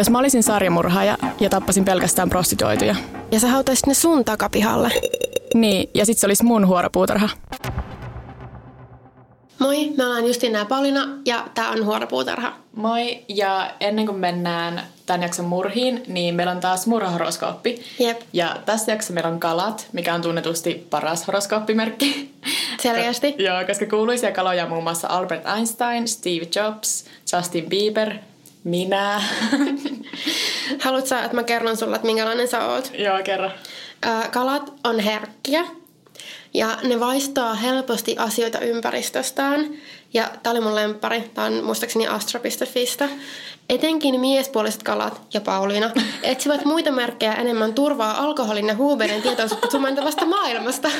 Jos mä olisin sarjamurhaaja ja tappasin pelkästään prostituoituja. Ja sä hautaisit ne sun takapihalle. Niin, ja sit se olisi mun huoropuutarha. Moi, me ollaan Justina ja Paulina ja tää on Huoropuutarha. Moi, ja ennen kuin mennään tämän jakson murhiin, niin meillä on taas murhahoroskooppi. Jep. Ja tässä jaksossa meillä on kalat, mikä on tunnetusti paras horoskooppimerkki. Selkeästi. Joo, koska kuuluisia kaloja on muun muassa Albert Einstein, Steve Jobs, Justin Bieber, minä. Haluatko että mä kerron sulle, että minkälainen sä oot? Joo, kerro. Ö, kalat on herkkiä ja ne vaistaa helposti asioita ympäristöstään. Ja tää oli mun lempari, tää on muistaakseni astro.fistä. Etenkin miespuoliset kalat ja Pauliina etsivät muita merkkejä enemmän turvaa alkoholin ja huumeiden tietoisuutta sumentavasta maailmasta.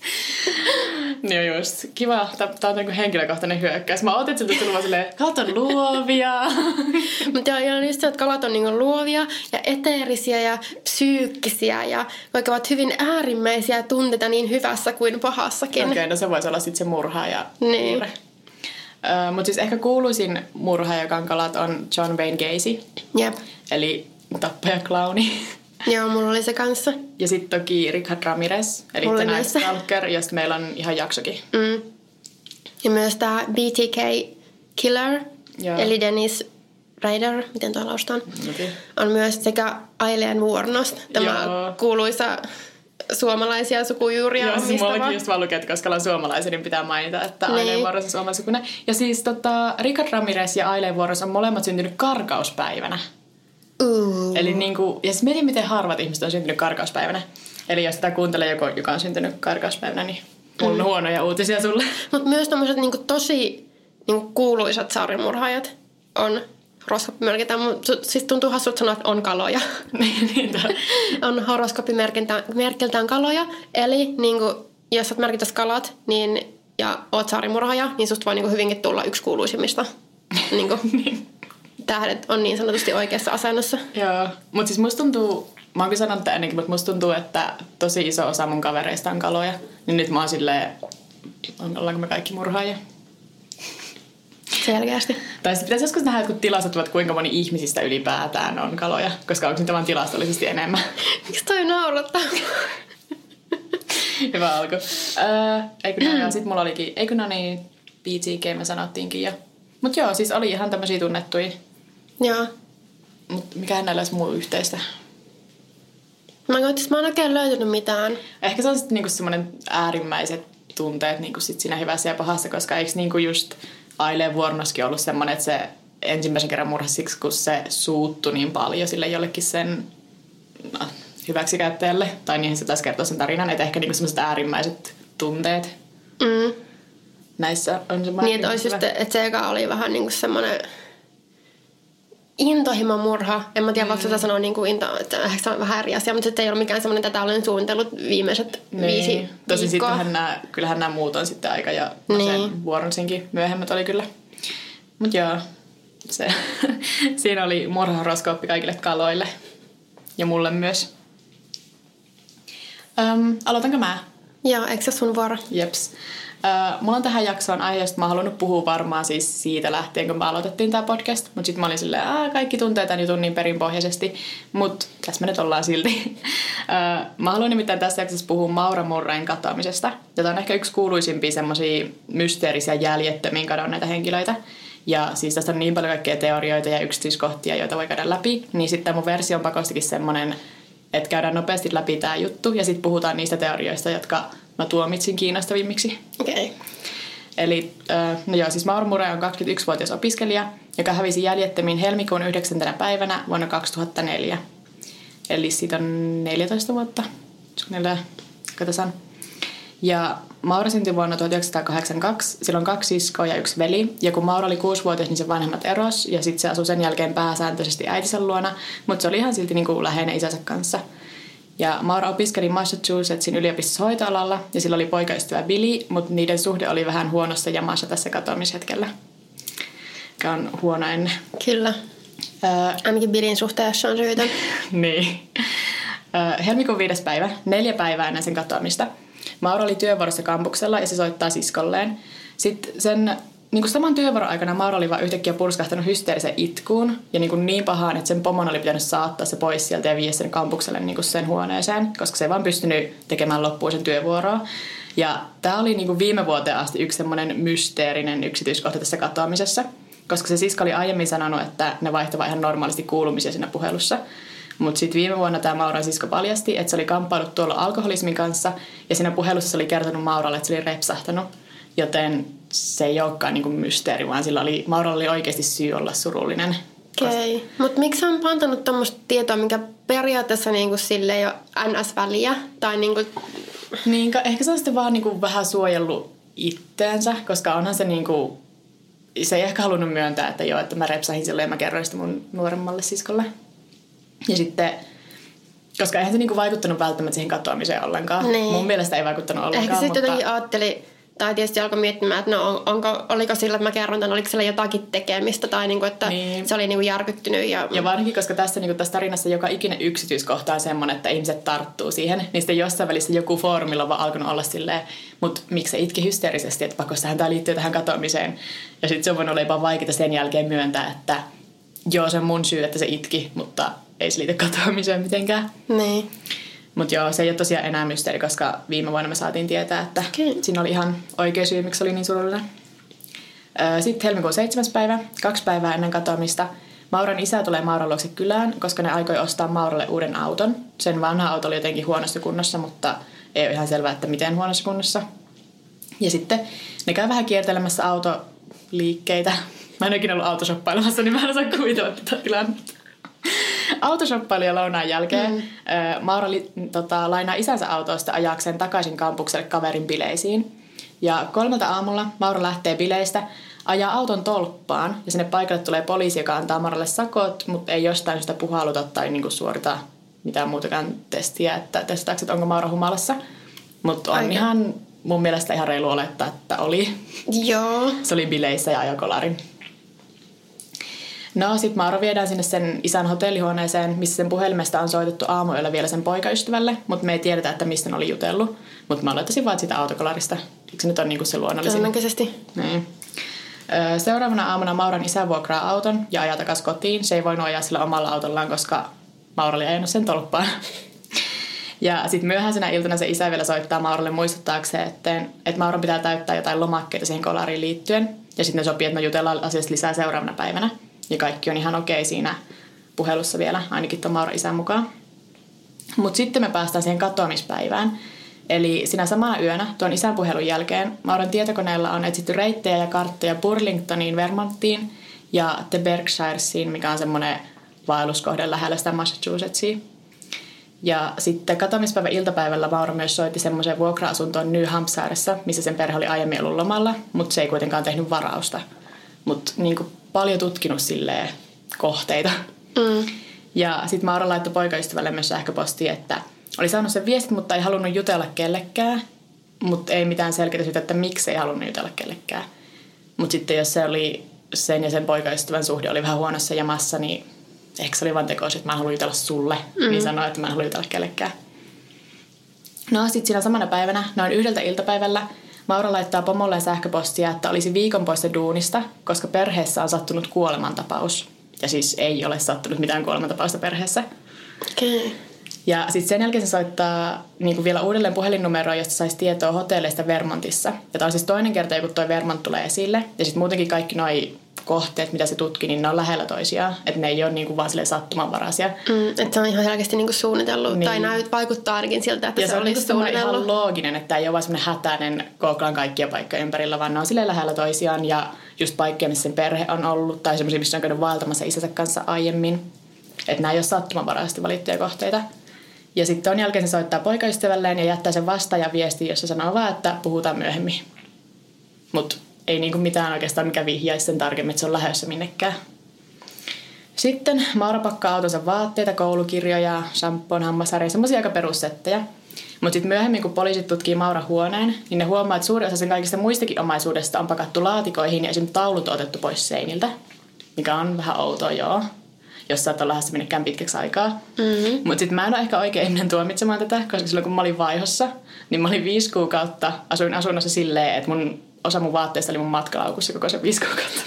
Niin just. Kiva. Tämä on niin henkilökohtainen hyökkäys. Mä otin siltä tulla silleen, kalat on luovia. Mutta joo, on just se, että kalat on niinku luovia ja eteerisiä ja psyykkisiä ja vaikka ovat hyvin äärimmäisiä tunteita niin hyvässä kuin pahassakin. Okei, okay, no se voisi olla sitten se murha ja Niin. murre. Mutta siis ehkä kuuluisin murha, joka on kalat, on John Wayne Gacy. Jep. Eli tappaja-klauni. Joo, mulla oli se kanssa. Ja sitten toki Richard Ramirez, eli Mulla The Night. Stalker, josta meillä on ihan jaksokin. Mm. Ja myös tämä BTK Killer, Joo. eli Dennis Rader, miten tuo Okei. on myös sekä Aileen Wuornost, tämä Joo. kuuluisa suomalaisia sukujuuria Joo, siis mullakin just vaan lukee, että koska ollaan suomalaisia, niin pitää mainita, että Niin. Aileen Vuoros on suomalaisen sukunen. Ja siis tota, Richard Ramirez ja Aileen Vuoros on molemmat syntynyt karkauspäivänä. Uh. Eli niinku, ja siis mietin, miten harvat ihmiset on syntynyt karkauspäivänä. Eli jos sitä kuuntelee joku, joka on syntynyt karkauspäivänä, niin mulla Mm. on huonoja uutisia sulle. Mutta myös tämmöiset niinku tosi niinku kuuluisat sarjamurhaajat on su- Siis tuntuu hassulta sanoa, että on kaloja. niin, niin on horoskooppimerkiltään kaloja. Eli niinku, jos sä oot merkittäisi kalat niin, ja oot saarimurhaaja, niin susta voi niinku hyvinkin tulla yksi kuuluisimmista. niinku, tähdet on niin sanotusti oikeassa asennossa. Joo, mutta siis musta tuntuu, mä oon kyllä sanonut tämän ennenkin, mutta musta tuntuu, että tosi iso osa mun kavereista on kaloja. Niin nyt mä oon silleen, on- ollaanko me kaikki murhaajia? Selkeästi. Tai sitten pitäisi joskus nähdä jotkut tilastot, että kuinka moni ihmisistä ylipäätään on kaloja, koska onko niitä vaan tilastollisesti enemmän. Miksi toi naurattaa? Hyvä alku. Öö, eikö no, sit mulla olikin, eikö no niin, BTK me sanottiinkin jo. Mut joo, siis oli ihan tämmösiä tunnettuja. Joo. Mut mikähän näillä olisi muu yhteistä? Mä koitin, mä en oikein löytänyt mitään. Ehkä se on sitten niinku semmoinen äärimmäiset tunteet niinku sit siinä hyvässä ja pahassa, koska eikö niinku just Aileen Vuornoskin ollut semmoinen, että se ensimmäisen kerran murhasi siksi, kun se suuttui niin paljon sille jollekin sen no, hyväksikäyttäjälle. Tai niihin se taisi kertoa sen tarinan, että ehkä niinku semmoiset äärimmäiset tunteet Mm. näissä on semmoinen... Niin, että olisi just, että se eka oli vähän niinku semmoinen intohimo murha. En mä tiedä, voiko sitä sanoa niinku into, että ehkä se on vähän eri asia, mutta sitten ei ollut mikään semmoinen, että tätä olen suunnitellut viimeiset viisi Niin. Tosi viikkoa. sittenhän nämä, kyllähän nämä muut on sitten aika ja Niin. sen Vuoronsinkin myöhemmät oli kyllä. Mut joo, se, siinä oli murhahoroskooppi kaikille kaloille ja mulle myös. Öm, aloitanko mä? Joo, eikö se ole sun vuoro? Jeps. Ö, mulla on tähän jaksoon aihe, josta mä oon halunnut puhua varmaan siis siitä lähtien, kun me aloitettiin tämä podcast. Mutta sitten mä olin silleen, että kaikki tuntee tämän jutun niin perinpohjaisesti. Mutta tässä me nyt ollaan silti. Ö, mä haluan nimittäin tässä jaksossa puhua Maura Murreen katoamisesta. Jota on ehkä yksi kuuluisimpia semmoisia mysteerisiä jäljettömiin kadonneita henkilöitä. Ja siis tästä on niin paljon kaikkea teorioita ja yksityiskohtia, joita voi käydä läpi. Niin sitten mun versio on pakostikin semmoinen, että käydään nopeasti läpi tämä juttu ja sitten puhutaan niistä teorioista, jotka mä tuomitsin kiinnostavimmiksi. Okei. Okay. Eli, äh, no joo, siis Mauro Mure on 21-vuotias opiskelija, joka hävisi jäljettömiin helmikuun 9. päivänä vuonna 2004. Eli siitä on 14 vuotta. Suunnilleen, katsotaan. Ja Maura syntyi vuonna 1982. Sillä on kaksi siskoa ja yksi veli. Ja kun Maura oli kuusivuotias, niin sen vanhemmat eros. Ja sitten se asui sen jälkeen pääsääntöisesti äitinsä luona. Mutta se oli ihan silti niinku läheinen isänsä kanssa. Ja Maura opiskeli Massachusettsin yliopistossa hoitoalalla ja sillä oli poikaystävä Billy, mutta niiden suhde oli vähän huonossa jamassa tässä katoamishetkellä. Mikä on huono ennen. Kyllä. Öö, Ainakin Billin suhteessa on syytä. niin. Öö, helmikuun viides päivä, neljä päivää ennen sen katoamista. Maura oli työvuorossa kampuksella ja se soittaa siskolleen. Sitten sen niin kuin saman työvuoron aikana Maura oli vaan yhtäkkiä purskahtanut hysteerisen itkuun ja niin, kuin niin pahaan, että sen pomon oli pitänyt saattaa se pois sieltä ja viedä sen kampukselle niin kuin sen huoneeseen, koska se ei vaan pystynyt tekemään loppuun sen työvuoroa. Ja tämä oli niin kuin viime vuoteen asti yksi semmoinen mysteerinen yksityiskohta tässä katoamisessa, koska se sisko oli aiemmin sanonut, että ne vaihtavat ihan normaalisti kuulumisia siinä puhelussa. Mutta sitten viime vuonna tämä Mauran sisko paljasti, että se oli kamppailut tuolla alkoholismin kanssa ja siinä puhelussa se oli kertonut Mauralle, että se oli repsahtanut. Joten se ei olekaan niinku mysteeri, vaan sillä oli, Mauralla oli oikeasti syy olla surullinen. Okei, okay. mutta miksi on pantanut tuommoista tietoa, mikä periaatteessa niinku sille ei ole NS-väliä? Tai niinku... Niin, ehkä se on sitten vaan niinku vähän suojellut itteensä, koska onhan se niinku, se ei ehkä halunnut myöntää, että joo, että mä repsahin silloin ja mä kerroin sitä mun nuoremmalle siskolle. Ja sitten, koska eihän se niinku vaikuttanut välttämättä siihen katoamiseen ollenkaan. Niin. Mun mielestä ei vaikuttanut ollenkaan. Ehkä sitten mutta... jotenkin ajatteli, tai tietysti alkoi miettimään, että no on, onko, oliko sillä, että mä kerron tämän, oliko sillä jotakin tekemistä, tai niinku, että Niin. se oli niinku järkyttynyt. Ja, Ja varsinkin, koska tässä, niin tässä tarinassa joka ikinen yksityiskohta on semmoinen, että ihmiset tarttuu siihen, niin sitten jossain välissä joku foorumilla on vaan alkanut olla silleen, mutta miksi se itki hysteerisesti, että pakostahan tämä liittyy tähän katoamiseen. Ja sitten se on voinut olla jopa vaikeaa sen jälkeen myöntää, että joo, se on mun syy, että se itki, mutta ei se liity katoamiseen mitenkään. Niin. Mutta joo, se ei ole tosiaan enää mysteeri, koska viime vuonna me saatiin tietää, että Okei. siinä oli ihan oikea syy, miksi oli niin surullinen. Sitten helmikuun 7. päivä, kaksi päivää ennen katoamista, Mauran isä tulee Mauran luokse kylään, koska ne aikoi ostaa Mauralle uuden auton. Sen vanha auto oli jotenkin huonossa kunnossa, mutta ei ole ihan selvää, että miten huonossa kunnossa. Ja sitten ne käy vähän kiertelemässä autoliikkeitä. Mä en ikinä ollut autoshoppailemassa, niin mä en osaa kuvitella tätä tilannetta. Autoshoppailija lounaan jälkeen. Mm. Maura li, tota, lainaa isänsä autosta ajakseen takaisin kampukselle kaverin bileisiin. Ja kolmelta aamulla Maura lähtee bileistä, ajaa auton tolppaan ja sinne paikalle tulee poliisi, joka antaa Mauralle sakot, mutta ei jostain sitä puhaluta tai niinku suorita mitään muutakaan testiä, että testataanko, että onko Maura humalassa. Mutta on Aika. ihan mun mielestä ihan reilu olettaa, että oli. Joo. Se oli bileissä ja ajoi kolarin. No, sit Mauro viedään sinne sen isän hotellihuoneeseen, missä sen puhelimesta on soitettu aamuilla vielä sen poikaystävälle, mutta me ei tiedetä, että mistä ne oli jutellut. Mutta mä olettaisin vaan siitä autokolarista. Eikö se nyt ole niinku se luonnollisin? Todennäköisesti. Niin. Seuraavana aamuna Mauran isä vuokraa auton ja ajaa takas kotiin. Se ei voinut ajaa sillä omalla autollaan, koska Maura oli ajanut sen tolppaan. Ja sitten myöhäisenä iltana se isä vielä soittaa Mauralle muistuttaakseen, että, että Mauran pitää täyttää jotain lomakkeita siihen kolariin liittyen. Ja sitten ne sopii, että me jutellaan asiasta lisää seuraavana päivänä. Ja kaikki on ihan okei siinä puhelussa vielä, ainakin tuon Mauran isän mukaan. Mutta sitten me päästään siihen katoamispäivään. Eli sinä samana yönä tuon isän puhelun jälkeen Mauran tietokoneella on etsitty reittejä ja karttoja Burlingtoniin, Vermonttiin ja The Berkshiresiin, mikä on semmoinen vaelluskohde lähellä sitä Massachusettsia. Ja sitten katoamispäivän iltapäivällä Mauro myös soitti semmoiseen vuokra-asuntoon New Hampshiressa, missä sen perhe oli aiemmin ollut lomalla, mutta se ei kuitenkaan tehnyt varausta. Mutta niin paljon tutkinut silleen kohteita. Mm. Ja sitten Maura laittoi poikaystävälle myös sähköpostia, että oli saanut sen viestit, mutta ei halunnut jutella kellekään. Mutta ei mitään selkeää syytä, että miksi ei halunnut jutella kellekään. Mutta sitten jos se oli sen ja sen poikaystävän suhde oli vähän huonossa jamassa, niin ehkä se oli vaan tekoisin, että mä en halua jutella sulle. Mm. Niin sanoi, että mä en halua jutella kellekään. No sitten siinä samana päivänä, noin yhdeltä iltapäivällä, Maura laittaa pomolle sähköpostia, että olisi viikon poissa duunista, koska perheessä on sattunut kuolemantapaus. Ja siis ei ole sattunut mitään kuolemantapausta perheessä. Okei. Okay. Ja sitten sen jälkeen se soittaa niin kuin vielä uudelleen puhelinnumeroa, josta saisi tietoa hotelleista Vermontissa. Ja tämä on siis toinen kerta, kun toi Vermont tulee esille. Ja sitten muutenkin kaikki noi kohteet, mitä se tutki, niin ne on lähellä toisiaan. Että ne ei ole niin kuin vaan sattumanvaraisia. Mm, että se on ihan selkeästi niinku suunnitellut. Niin. Tai näyt vaikuttaa ainakin siltä, että Ja se, se on olisi niinku suunnitellut. ihan looginen, että ei ole vaan semmoinen hätäinen kooklaan kaikkia paikkoja ympärillä, vaan ne on silleen lähellä toisiaan ja just paikkoja, missä sen perhe on ollut tai semmoisia, missä on käynyt vaeltamassa isänsä kanssa aiemmin. Että nämä ei ole sattumanvaraisesti valittuja kohteita. Ja sitten ton jälkeen se soittaa poikaystävälleen ja jättää sen vastaajan viesti, jossa sanoo vaan, että puhutaan myöhemmin. Mutta ei niinku mitään oikeastaan, mikä vihjaisi sen tarkemmin, että se on lähdössä minnekään. Sitten Maura pakkaa autonsa vaatteita, koulukirjoja, shampoon, hammasharja, semmoisia aika perussettejä. Mutta sitten myöhemmin, kun poliisit tutkii Maura huoneen, niin ne huomaa, että suuri osa sen kaikista muistakin omaisuudesta on pakattu laatikoihin ja esimerkiksi taulut on otettu pois seiniltä. Mikä on vähän outoa, joo. Jos sä et ole lähdössä minnekään pitkäksi aikaa. Mm-hmm. Mutta sitten mä en ole ehkä oikein ihminen tuomitsemaan tätä, koska silloin kun mä olin vaihossa, niin mä olin viisi kuukautta, asuin asunnossa silleen, että mun osa mun vaatteista oli mun matkalaukussa koko se viisi kuukautta.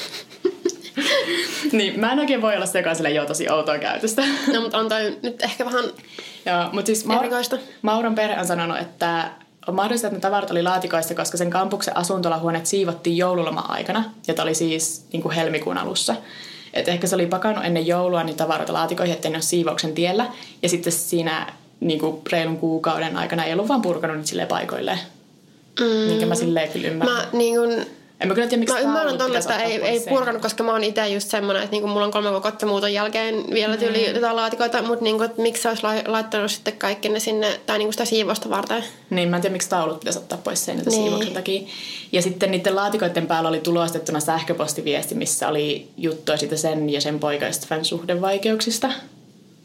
niin, mä en oikein voi olla se, joka on joo tosi outoa käytöstä. no, mutta on toi nyt ehkä vähän Joo, mutta siis Maur- Mauron perhe on sanonut, että on mahdollista, että ne tavarat oli laatikoissa, koska sen kampuksen asuntolahuoneet siivottiin joululoma-aikana, jota oli siis niin kuin helmikuun alussa. Et ehkä se oli pakannut ennen joulua niin tavaroita laatikoihin, ettei ne ole siivouksen tiellä. Ja sitten siinä niin kuin reilun kuukauden aikana ei ollut vaan purkanut niitä silleen paikoilleen. Mm. Minkä mä silleen kyllä ymmärrän. Mä niin kun, en mä kyllä tiedä, miksi Mä ymmärrän ton, että ei, ei purkanut, koska mä oon itse just semmonen, että niinku mulla on kolme kuukautta muuton jälkeen vielä tyyli mm. jotain laatikoita, mutta niinku, että miksi sä olisi laittanut sitten kaikki ne sinne, tai niinku sitä siivosta varten. Niin, mä en tiedä, miksi taulut pitäisi ottaa pois seinältä niin. siivouksen takia. Ja sitten niiden laatikoiden päällä oli tulostettuna sähköpostiviesti, missä oli juttua siitä sen ja sen poikaystävän suhdevaikeuksista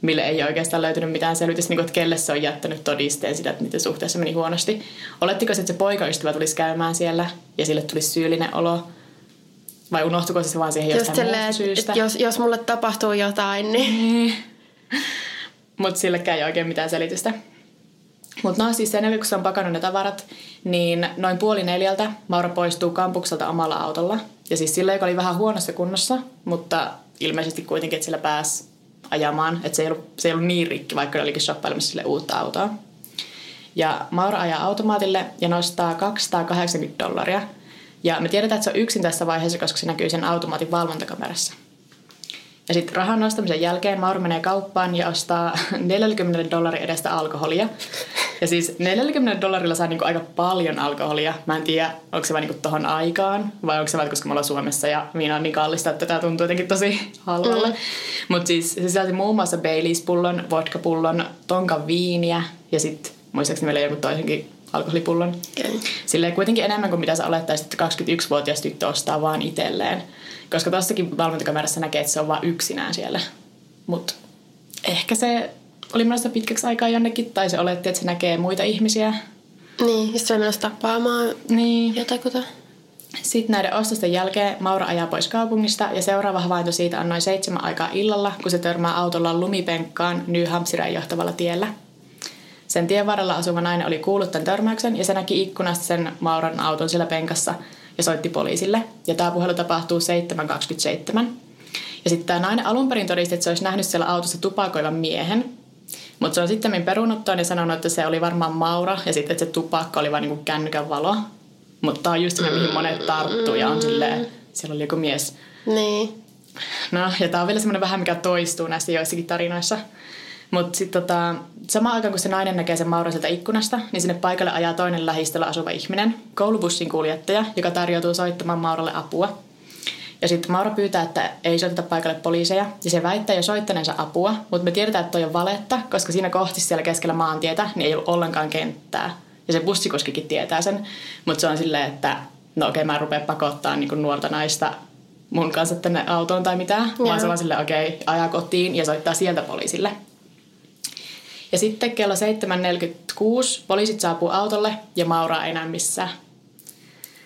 mille ei oikeastaan löytynyt mitään selvitystä, niin kuin, että kelle se on jättänyt todisteen sitä, että niiden suhteessa meni huonosti. Olettiko että se poikaystävä tulisi käymään siellä ja sille tulisi syyllinen olo? Vai unohtuiko se vaan siihen jostain sille, muusta syystä? Jos, jos mulle tapahtuu jotain, niin... Mutta sillekään ei oikein mitään selitystä. Mutta no siis sen kun se on pakannut ne tavarat, niin noin puoli neljältä Maura poistuu kampukselta omalla autolla. Ja siis sillä, joka oli vähän huonossa kunnossa, mutta ilmeisesti kuitenkin, että sillä pääsi ajamaan. Että se ei ollut, se ei ollut niin rikki, vaikka ne olikin shoppailemassa sille uutta autoa. Ja Maura ajaa automaatille ja nostaa 280 dollaria. Ja me tiedetään, että se on yksin tässä vaiheessa, koska se näkyy sen automaatin valvontakamerassa. Ja sitten rahan nostamisen jälkeen Maur menee kauppaan ja ostaa 40 dollarin edestä alkoholia. Ja siis 40 dollarilla saa niinku aika paljon alkoholia. Mä en tiedä, onko se vain niinku tohon aikaan vai onko se vain, koska me ollaan Suomessa ja viina on niin kallista, että tämä tuntuu jotenkin tosi halvalle. Mm. Mutta siis se sisälti muun muassa Baileys-pullon, vodka-pullon, tonkan viiniä ja sitten muistaakseni meillä joku toisenkin alkoholipullon. Okay. Silleen kuitenkin enemmän kuin mitä sä olettaisit, että 21-vuotias tyttö ostaa vaan itselleen. Koska tossakin valvontakamerassa näkee, että se on vain yksinään siellä. Mutta ehkä se oli menossa pitkäksi aikaa jonnekin, tai se oletti, että se näkee muita ihmisiä. Niin, ja se oli menossa tapaamaan niin. jotakuta. Sitten näiden ostosten jälkeen Maura ajaa pois kaupungista ja seuraava havainto siitä on noin seitsemän aikaa illalla, kun se törmää autolla lumipenkkaan New Hampshireen johtavalla tiellä. Sen tien varrella asuva nainen oli kuullut tämän törmäyksen ja se näki ikkunasta sen Mauran auton siellä penkassa ja soitti poliisille. Ja tämä puhelu tapahtuu 7.27. Ja sitten tämä nainen alun perin todisti, että se olisi nähnyt siellä autossa tupakoivan miehen. Mutta se on sitten perunut ja sanonut, että se oli varmaan Maura ja sitten, että se tupakka oli vain niinku kännykän valo. Mutta tämä on just se, mihin monet tarttuu ja on silleen, siellä oli joku mies. Niin. No, ja tämä on vielä semmoinen vähän, mikä toistuu näissä joissakin tarinoissa. Mutta sitten tota, samaan aikaan, kun se nainen näkee sen Mauron sieltä ikkunasta, niin sinne paikalle ajaa toinen lähistöllä asuva ihminen, koulubussin kuljettaja, joka tarjoutuu soittamaan Mauralle apua. Ja sitten Maura pyytää, että ei soiteta paikalle poliiseja, ja se väittää jo soittaneensa apua, mutta me tiedetään, että toi on valetta, koska siinä kohti siellä keskellä maantietä niin ei ollut ollenkaan kenttää. Ja se bussikoskikin tietää sen, mutta se on silleen, että no okei, okay, mä en rupea pakottaa niin nuorta naista mun kanssa tänne autoon tai mitään, Joo. vaan se on silleen, okei, okay, ajaa kotiin ja soittaa sieltä poliisille. Ja sitten kello 7.46 poliisit saapuu autolle ja Maura ei näe missään.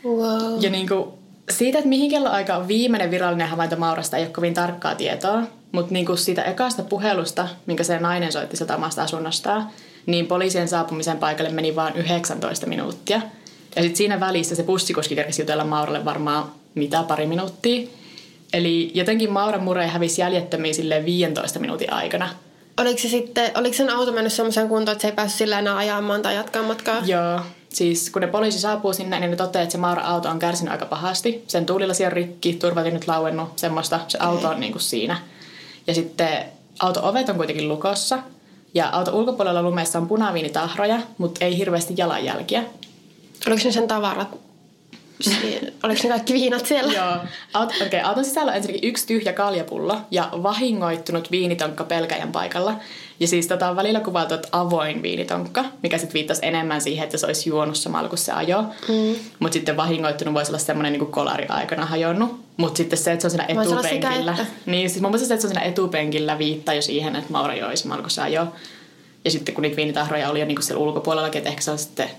Wow. Ja niin kuin, siitä, että mihin kello aika on viimeinen virallinen havainto Maurasta, ei ole kovin tarkkaa tietoa. Mutta niin kuin siitä ekasta puhelusta, minkä se nainen soitti sieltä omasta asunnostaan, niin poliisien saapumisen paikalle meni vain 19 minuuttia. Ja sitten siinä välissä se bussikuski kerkesi jutella Mauralle varmaan mitä pari minuuttia. Eli jotenkin Mauran mure hävisi jäljettömiin 15 minuutin aikana. Oliko, se sitten, oliko sen auto mennyt semmoiseen kuntoon, että se ei päässyt sillä enää ajamaan tai jatkaa matkaa? Joo. Siis kun ne poliisi saapuu sinne, niin ne toteaa, että se Maura-auto on kärsinyt aika pahasti. Sen tuulilasi on rikki, nyt lauennut, semmoista. Se auto on niin kuin siinä. Ja sitten auto-ovet on kuitenkin lukossa. Ja auto ulkopuolella lumeessa on punaviinitahroja, mutta ei hirveästi jalanjälkiä. Oliko ne sen tavarat Oliko ne kaikki viinat siellä? Joo. Auto, okay, auton sisällä on ensinnäkin yksi tyhjä kaljapullo ja vahingoittunut viinitonkka pelkäjän paikalla. Ja siis tota on välillä kuvattu, että avoin viinitonkka, mikä sitten viittasi enemmän siihen, että se olisi juonut samalla kun se ajoi. Mm. Mutta sitten vahingoittunut voisi olla semmoinen niin kolari aikana hajonnut. Mutta sitten se, että se on siinä etupenkillä. Sitä, että... Niin, siis mun mielestä se, että se on siinä etupenkillä viittaa jo siihen, että Maura joi samalla kun se ajoi. Ja sitten kun niitä viinitahroja oli jo niin siellä ulkopuolella, että ehkä se on sitten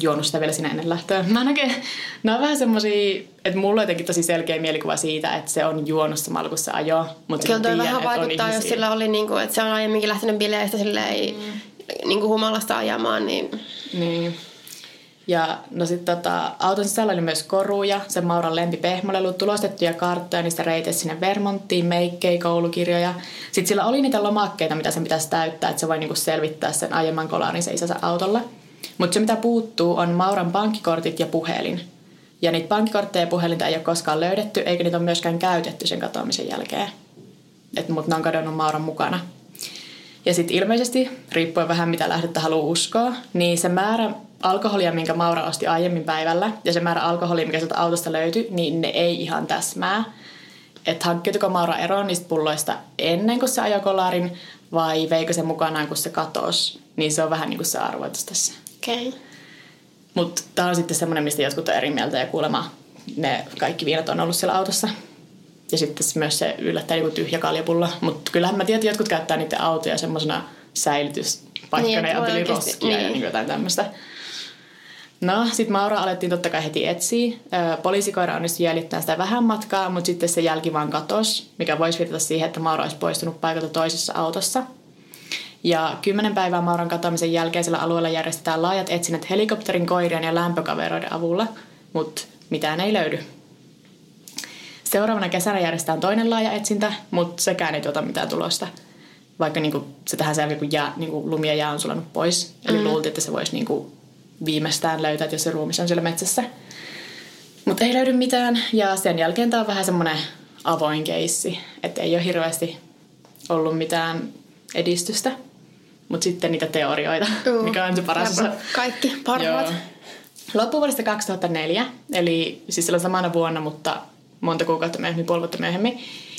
juonut sitä vielä sinä ennen lähtöä. Mä näkeen, nämä on vähän semmosia, että mulla on jotenkin tosi selkeä mielikuva siitä, että se on juonut samalla kun se ajoi. Mutta Kyllä toi vähän vaikuttaa, jos sillä oli, niinku, että se on aiemminkin lähtenyt bileistä silleen mm. niinku humalasta ajamaan. Niin... niin. Ja no sitten tota, auton sisällä oli myös koruja, se Mauran lempipehmolelu, tulostettuja karttoja niistä reiteistä sinne Vermonttiin, meikkejä, koulukirjoja. Sitten sillä oli niitä lomakkeita, mitä sen pitäisi täyttää, että se voi niinku selvittää sen aiemman kolarin se isänsä autolla. Mutta se mitä puuttuu on Mauran pankkikortit ja puhelin. Ja niitä pankkikortteja ja puhelinta ei ole koskaan löydetty, eikä niitä ole myöskään käytetty sen katoamisen jälkeen. Mutta ne on kadonnut Mauran mukana. Ja sitten ilmeisesti, riippuen vähän mitä lähdettä haluaa uskoa, niin se määrä alkoholia, minkä Maura osti aiemmin päivällä, ja se määrä alkoholia, mikä sieltä autosta löytyi, niin ne ei ihan täsmää. Että hankkiutuko Maura eroon niistä pulloista ennen kuin se ajoi kolarin, vai veikö se mukanaan, kun se katosi. Niin se on vähän niin kuin se arvoitus tässä. Okei. Okay. Mutta tämä on sitten semmoinen, mistä jotkut on eri mieltä ja kuulemma ne kaikki viinat on ollut siellä autossa. Ja sitten myös se yllättäen joku tyhjä kaljapullo. Mutta kyllähän mä tiedän, että jotkut käyttää niitä autoja semmoisena säilytyspaikkana niin, ja anteli roskia niin. ja niin jotain tämmöistä. No, sitten Maura alettiin totta kai heti etsiä. Poliisikoira onnistui jäljittämään sitä vähän matkaa, mutta sitten se jälki vaan katosi, mikä voisi viitata siihen, että Maura olisi poistunut paikalta toisessa autossa. Ja kymmenen päivää Mauran katoamisen jälkeisellä alueella järjestetään laajat etsinnät helikopterin, koirien ja lämpökaveroiden avulla, mutta mitään ei löydy. Seuraavana kesänä järjestetään toinen laaja etsintä, mutta sekään ei tuota mitään tulosta. Vaikka niinku, se tähän selkeä, kun jää, niinku, lumi ja jää on sulanut pois. Eli mm. luultiin, että se voisi niinku, viimeistään löytää, jos se ruumis on siellä metsässä. Mutta ei löydy mitään. Ja sen jälkeen tämä on vähän semmoinen avoin keissi. Että ei ole hirveästi ollut mitään edistystä. Mutta sitten niitä teorioita, uh, mikä on se paras Kaikki parhaat. Loppuvuodesta 2004, eli siis silloin samana vuonna, mutta monta kuukautta myöhemmin, puoli vuotta myöhemmin,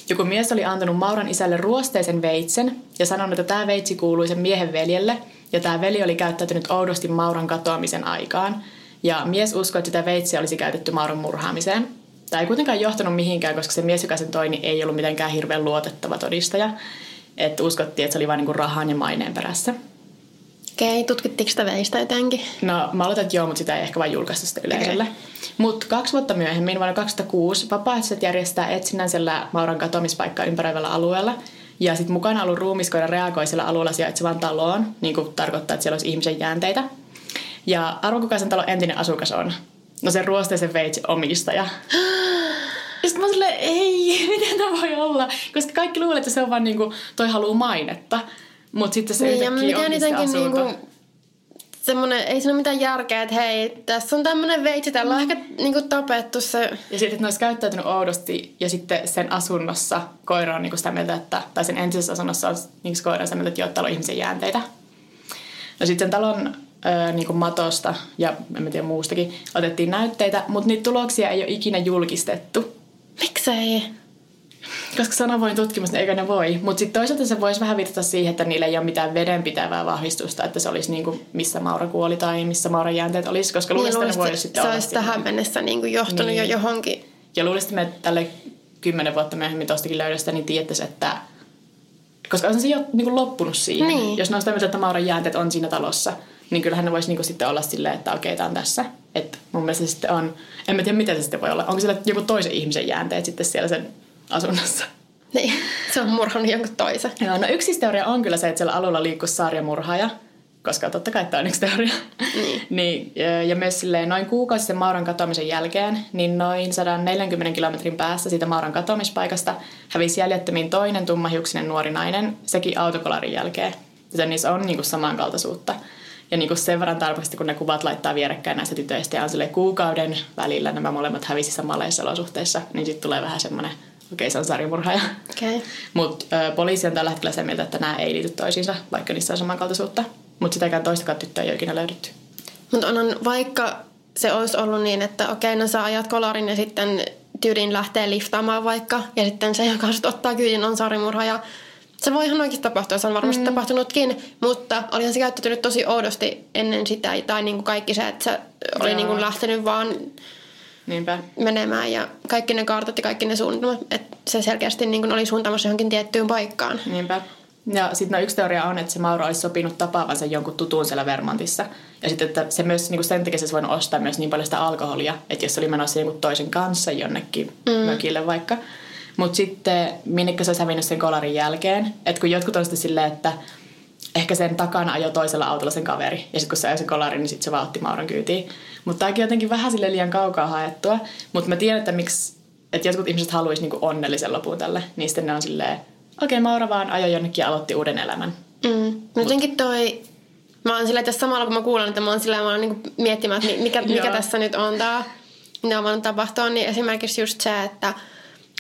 joku mies oli antanut Mauran isälle ruosteisen veitsen ja sanonut, että tämä veitsi kuului sen miehen veljelle ja tämä veli oli käyttäytynyt oudosti Mauran katoamisen aikaan. Ja mies uskoi, että sitä veitsiä olisi käytetty Mauran murhaamiseen. Tämä ei kuitenkaan johtanut mihinkään, koska se mies, joka sen toi, niin ei ollut mitenkään hirveän luotettava todistaja. Että uskottiin, että se oli vain niin rahan ja maineen perässä. Okei, tutkittiinko sitä veistä jotenkin? No mä aloitan, että joo, mutta sitä ei ehkä vain julkaista sitä yleisölle. Okay. Mutta kaksi vuotta myöhemmin, vuonna 2006, vapaaehtoiset järjestää etsinnän siellä Mauran katoamispaikkaa ympäröivällä alueella. Ja sitten mukana ollut ruumiskoira reagoi siellä alueella sijaitsevan taloon, niin kuin tarkoittaa, että siellä olisi ihmisen jäänteitä. Ja arvon kuka sen talon entinen asukas on? No se ruosteisen veitsi omistaja. sitten mä silleen, ei, miten tämä voi olla? Koska kaikki luulee, että se on vaan niinku, toi haluu mainetta. Mutta sitten se niin, yhtäkkiä onkin se asunto. Niinku, semmoinen, ei siinä ole mitään järkeä, että hei, tässä on tämmöinen veitsi, tällä on ehkä niinku tapettu se. Ja sitten, että ne olisi käyttäytynyt oudosti ja sitten sen asunnossa koira on niinku sitä mieltä, että, tai sen entisessä asunnossa on niinku koira sitä mieltä, että joo, täällä on ihmisen jäänteitä. No sitten sen talon ö, niinku matosta ja en tiedä muustakin otettiin näytteitä, mutta niitä tuloksia ei ole ikinä julkistettu. Miksei? Koska se on avoin tutkimus, niin eikö ne voi. Mutta sitten toisaalta se voisi vähän viitata siihen, että niillä ei ole mitään vedenpitävää vahvistusta, että se olisi niinku, missä Maura kuoli tai missä Mauran jäänteet olisi, koska niin, luulisin, että ne voisi sitten Se olisi tähän mennessä niinku johtunut niin. jo johonkin. Ja luulisin, että me tälle kymmenen vuotta myöhemmin tuostakin löydöstä, niin tietäisi, että koska on se jo niinku loppunut siihen. Niin. Jos ne olisi tämmöiset, että Mauran jäänteet on siinä talossa, niin kyllähän ne voisi niinku sitten olla silleen, että okei, tämä on tässä. Et mun mielestä se sitten on, en mä tiedä miten se sitten voi olla. Onko siellä joku toisen ihmisen jäänteet sitten siellä sen asunnossa? Niin, se on murhannut jonkun toisen. Joo, no yksi teoria on kyllä se, että siellä alueella liikkuu sarjamurhaaja, koska totta kai tämä on yksi teoria. Niin. niin, ja myös silleen, noin kuukausi sen Mauran katoamisen jälkeen, niin noin 140 kilometrin päässä siitä Mauran katoamispaikasta hävisi jäljettömiin toinen tummahiuksinen nuori nainen, sekin autokolarin jälkeen. Joten niissä on niinku samankaltaisuutta. Ja niinku sen verran tarpeesti, kun ne kuvat laittaa vierekkäin näistä tytöistä ja on sille kuukauden välillä nämä molemmat hävisi samanlaisissa olosuhteissa, niin sitten tulee vähän semmoinen okei, se on sarjamurhaaja. Okay. Mutta poliisi on tällä hetkellä sen mieltä, että nämä ei liity toisiinsa, vaikka niissä on samankaltaisuutta. Mutta sitäkään toistakaan tyttöä ei ole ikinä löydetty. Mutta on vaikka se olisi ollut niin, että okei, no sä ajat kolarin ja sitten tyydin lähtee liftaamaan vaikka, ja sitten se, joka ottaa kyydin, on sarjamurhaaja. Se voi ihan oikeasti tapahtua, se on varmasti mm. tapahtunutkin, mutta olihan se käyttäytynyt tosi oudosti ennen sitä, tai niin kuin kaikki se, että se oli niin kuin lähtenyt vaan Niinpä. menemään ja kaikki ne kartat ja kaikki ne suunnitelmat, että se selkeästi niin oli suuntaamassa johonkin tiettyyn paikkaan. Niinpä. Ja sitten no, yksi teoria on, että se Mauro olisi sopinut tapaavansa jonkun tutun siellä Vermontissa. Ja sitten, että se myös niin kuin sen takia se voinut ostaa myös niin paljon sitä alkoholia, että jos se oli menossa jonkun toisen kanssa jonnekin mm. mökille vaikka. Mutta sitten minnekä se olisi hävinnyt sen kolarin jälkeen. Että kun jotkut on sitten silleen, että ehkä sen takana ajoi toisella autolla sen kaveri. Ja sitten kun se ajoi sen kolarin, niin sitten se vaan otti Mauron kyytiin. Mutta tämäkin jotenkin vähän sille liian kaukaa haettua. Mutta mä tiedän, että miksi, että jotkut ihmiset haluaisi niinku onnellisen lopun tälle. Niin sitten ne on silleen, okei okay, Maura vaan ajoi jonnekin ja aloitti uuden elämän. Mm. Jotenkin toi, mä oon silleen tässä samalla kun mä kuulen, että mä oon silleen, mä oon niinku miettimään, että mikä, mikä tässä nyt on tää, mitä on voinut tapahtua, niin esimerkiksi just se, että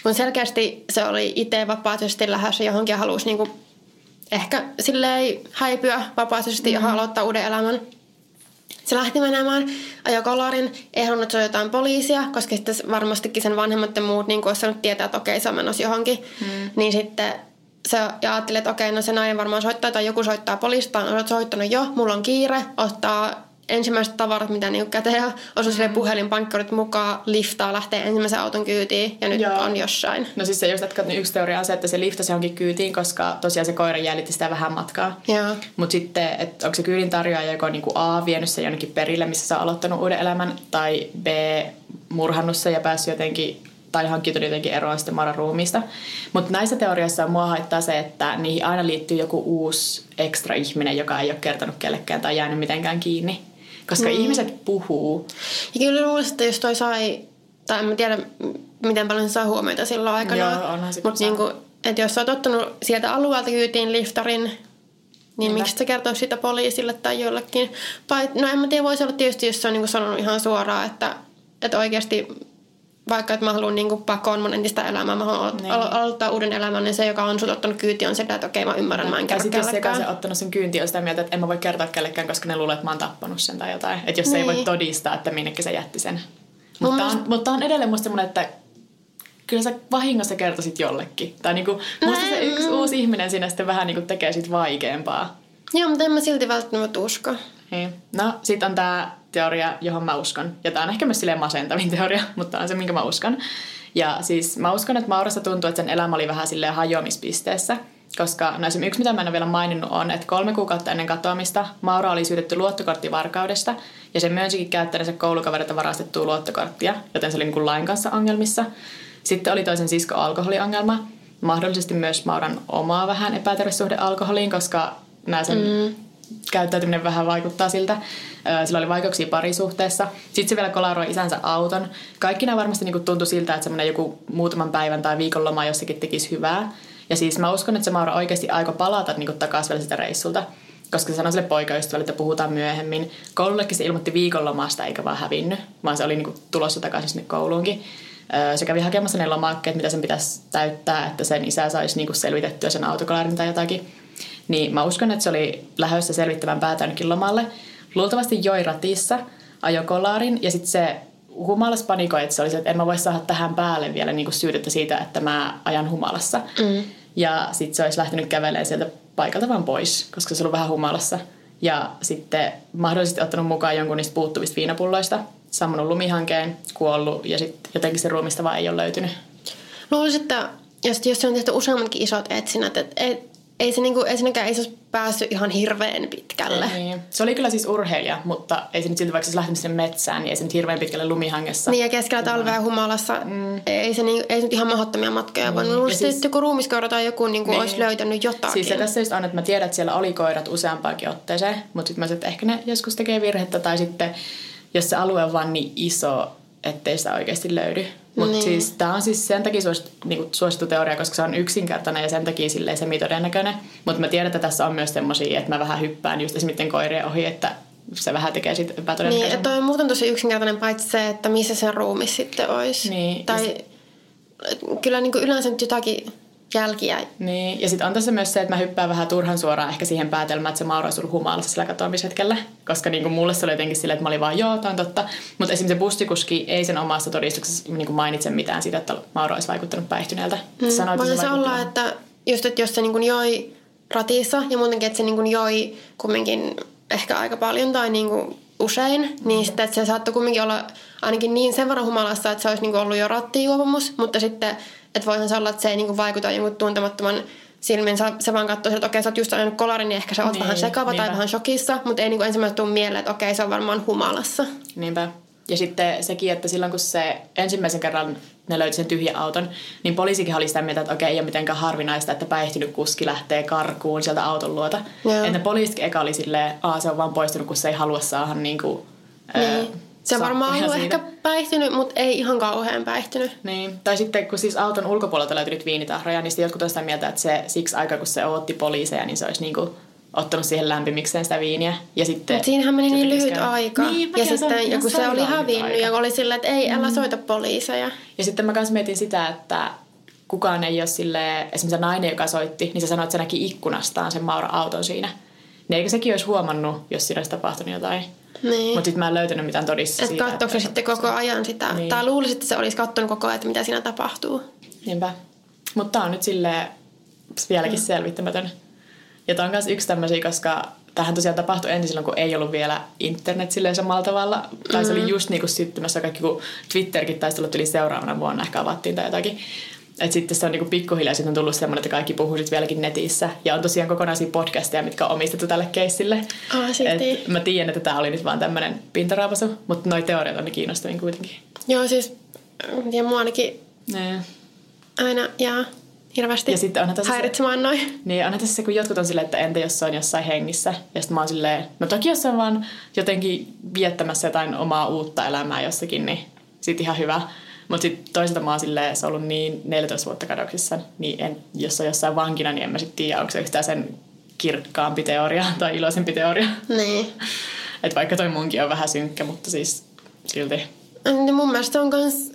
kun selkeästi se oli itse vapaaehtoisesti lähdössä johonkin ja halusi niinku ehkä silleen häipyä vapaaehtoisesti mm-hmm. ja aloittaa uuden elämän. Se lähti menemään, ajoi kolarin, ei halunnut se jotain poliisia, koska sitten varmastikin sen vanhemmat ja muut niin olisi saanut tietää, että okei, se on menossa johonkin. Mm. Niin sitten se ja ajatteli, että okei, no se nainen varmaan soittaa tai joku soittaa poliisista, on soittanut jo, mulla on kiire, ottaa ensimmäiset tavarat, mitä niinku käteen osui sille puhelinpankkarit mukaan, liftaa, lähtee ensimmäisen auton kyytiin ja nyt Joo. on jossain. No siis se just, että yksi teoria on se, että se liftasi johonkin kyytiin, koska tosiaan se koira jäljitti sitä vähän matkaa. Mutta sitten, että onko se kyydin tarjoaja joko niinku A vienyt se jonnekin perille, missä sä aloittanut uuden elämän, tai B murhannut se ja päässyt jotenkin tai hankkiutunut jotenkin eroon sitten Maran ruumista. Mutta näissä teorioissa mua haittaa se, että niihin aina liittyy joku uusi ekstra ihminen, joka ei ole kertonut kellekään tai jäänyt mitenkään kiinni. Koska mm. ihmiset puhuu. Ja kyllä luulisin, että jos toi sai, tai en tiedä miten paljon se saa huomiota silloin aikana. Joo, onhan se Mutta niinku, että jos sä oot ottanut sieltä alueelta kyytiin liftarin, niin Niinpä. miksi sä kertoo sitä poliisille tai jollekin? Tai, no en mä tiedä, voisi olla tietysti, jos se on niinku sanonut ihan suoraan, että, että oikeasti vaikka että mä haluan niin pakoon mun entistä elämää, mä haluan niin. alo- aloittaa uuden elämän, niin se, joka on sut ottanut kyyti, on sitä, että okei, mä ymmärrän, mä en kerro kellekään. se, joka on ottanut sen kyynti, on sitä mieltä, että en mä voi kertoa kellekään, koska ne luulee, että mä oon tappanut sen tai jotain. Että jos niin. ei voi niin. todistaa, että minnekin se jätti sen. Mutta musta... on, mutta on edelleen musta semmoinen, että kyllä sä vahingossa kertoisit jollekin. Tai niinku, musta se yksi uusi ihminen siinä sitten vähän niinku tekee sit vaikeampaa. Joo, mutta en mä silti välttämättä usko. Niin. No, sit on tää teoria, johon mä uskon. Ja tää on ehkä myös silleen masentavin teoria, mutta on se, minkä mä uskon. Ja siis mä uskon, että Maurassa tuntuu, että sen elämä oli vähän silleen hajoamispisteessä. Koska no yksi, mitä mä en ole vielä maininnut, on, että kolme kuukautta ennen katoamista Maura oli syytetty luottokorttivarkaudesta ja se myönsikin käyttäneensä koulukaverilta varastettua luottokorttia, joten se oli niin lain kanssa ongelmissa. Sitten oli toisen sisko alkoholiongelma, mahdollisesti myös Mauran omaa vähän epäterveyssuhde alkoholiin, koska nämä sen mm käyttäytyminen vähän vaikuttaa siltä. Sillä oli vaikeuksia parisuhteessa. Sitten se vielä kolaroi isänsä auton. Kaikki nämä varmasti niinku tuntui siltä, että semmoinen joku muutaman päivän tai viikon loma jossakin tekisi hyvää. Ja siis mä uskon, että se Maura oikeasti aiko palata niinku takaisin vielä sitä reissulta. Koska se sanoi sille poikaystävälle, että puhutaan myöhemmin. Koulullekin se ilmoitti viikonlomasta eikä vaan hävinnyt, vaan se oli niinku tulossa takaisin sinne kouluunkin. Se kävi hakemassa ne lomakkeet, mitä sen pitäisi täyttää, että sen isä saisi niinku selvitettyä sen autokolarin tai jotakin. Niin mä uskon, että se oli lähdössä selvittämään päätä lomalle. Luultavasti joi ratissa, ajo kolarin ja sitten se humalas panikoi, että se oli se, että en mä voi saada tähän päälle vielä niin kuin syytettä siitä, että mä ajan humalassa. Mm. Ja sitten se olisi lähtenyt kävelemään sieltä paikalta vaan pois, koska se oli vähän humalassa. Ja sitten mahdollisesti ottanut mukaan jonkun niistä puuttuvista viinapulloista, sammunut lumihankeen, kuollut ja sitten jotenkin se ruumista vaan ei ole löytynyt. Luulisin, että jos, jos se on tehty useammatkin isot etsinnät, että et, ei se niinku, ensinnäkään ei se olisi päässyt ihan hirveän pitkälle. Niin. Se oli kyllä siis urheilija, mutta ei se nyt silti vaikka se lähtenyt sinne metsään, niin ei se nyt hirveän pitkälle lumihangessa. Niin ja keskellä talvea humalassa, mm. ei, se niin, ei se nyt ihan mahdottomia matkoja, mm. vaan luulisin, siis, että joku ruumiskoira tai joku niinku niin. olisi löytänyt jotakin. Siis se tässä just on, että mä tiedän, että siellä oli koirat useampaakin otteeseen, mutta sitten mä sanoin, että ehkä ne joskus tekee virhettä tai sitten jos se alue on vaan niin iso, ettei sitä oikeasti löydy. Mutta niin. siis tämä on siis sen takia suosittu, niinku, suosittu teoria, koska se on yksinkertainen ja sen takia silleen semi-todennäköinen. Mutta mä tiedän, että tässä on myös semmoisia, että mä vähän hyppään just esimerkiksi koirien ohi, että se vähän tekee sitten epätodennäköisen. Niin, että toi on muuten tosi yksinkertainen paitsi se, että missä sen ruumi sitten olisi. Niin. Tai se... kyllä niin kuin yleensä nyt jotakin jälkiä. Niin, ja sitten on tässä myös se, että mä hyppään vähän turhan suoraan ehkä siihen päätelmään, että se Mauro olisi humalassa sillä katoamishetkellä. Koska niin kuin mulle se oli jotenkin silleen, että mä olin vaan, joo, tämä on totta. Mutta esimerkiksi se bussikuski ei sen omassa todistuksessa niin kuin mainitse mitään siitä, että Mauro olisi vaikuttanut päihtyneeltä. Hmm. Voisi se olla, että just, että jos se niin kuin joi ratissa ja muutenkin, että se niin kuin joi kumminkin ehkä aika paljon tai niin kuin usein, mm. niin sitten, että se saattoi kumminkin olla ainakin niin sen verran humalassa, että se olisi niin kuin ollut jo rattijuopumus, mutta sitten että voihan se olla, että se ei niinku vaikuta jonkun tuntemattoman silmin. Sä, sä vaan katsoo, että okei, sä oot just ajanut kolarin, niin ehkä sä oot niin, vähän sekava niinpä. tai vähän shokissa, mutta ei niinku ensimmäisenä tule mieleen, että okei, se on varmaan humalassa. Niinpä. Ja sitten sekin, että silloin kun se ensimmäisen kerran ne löyti sen tyhjän auton, niin poliisikin oli sitä mieltä, että okei, ei ole mitenkään harvinaista, että päihtynyt kuski lähtee karkuun sieltä auton luota. Joo. Että poliisit eka oli silleen, aa se on vaan poistunut, kun se ei halua saada niinku, Niin. Se on varmaan ollut siitä. ehkä päihtynyt, mutta ei ihan kauhean päihtynyt. Niin. Tai sitten kun siis auton ulkopuolelta löytyi viinitahroja, niin jotkut on sitä mieltä, että se siksi aika kun se otti poliiseja, niin se olisi niinku ottanut siihen lämpimikseen sitä viiniä. Ja sitten, Mutta siinähän meni niin lyhyt käydä. aika. Niin, ja sitten sanoin, joku se oli hävinnyt ja oli silleen, että ei, älä soita poliiseja. Ja sitten mä kans mietin sitä, että kukaan ei ole sille esimerkiksi se nainen, joka soitti, niin se sanoi, että se näki ikkunastaan sen Maura auton siinä. Niin eikö sekin olisi huomannut, jos siinä olisi tapahtunut jotain? Niin. Mutta sitten mä en löytänyt mitään todista Että siitä. katsoiko se sitten koko ajan sitä, Niin. tai luulisin, että se olisi katsonut koko ajan, että mitä siinä tapahtuu. Niinpä. Mutta tää on nyt silleen vieläkin Mm. selvittämätön. Ja tää on myös yksi tämmöisiä, koska tähän tosiaan tapahtui ensin silloin, kun ei ollut vielä internet silleen samalla tavalla. Tai se Mm. oli just niinku syttymässä kaikki, kun Twitterkin taisi tulla yli seuraavana vuonna ehkä avattiin tai jotakin. Et sitten se on niinku pikkuhiljaa sitten on tullut semmoinen, että kaikki puhuu sit vieläkin netissä. Ja on tosiaan kokonaisia podcasteja, mitkä on omistettu tälle keissille. Siistiä. Et mä tiedän, että tämä oli nyt vaan tämmöinen pintaraapasu, mutta noi teoriat on ne kiinnostavin kuitenkin. Joo, siis, ja mua ainakin Ne. aina jää hirveästi Ja sitten onhan tässä se- häiritsemään noin. Niin onhan tässä se, kun jotkut on silleen, että entä jos se on jossain hengissä. Ja sitten mä oon silleen, no toki jos on vaan jotenkin viettämässä jotain omaa uutta elämää jossakin, niin sit ihan hyvä. Mutta sitten toisaalta mä oon silleen, se on ollut niin 14 vuotta kadoksissa, niin en, jos on jossain vankina, niin en mä sitten tiedä, onko se yhtään sen kirkkaampi teoria tai iloisempi teoria. Niin. että vaikka toi munkin on vähän synkkä, mutta siis silti. Ja mun mielestä on kans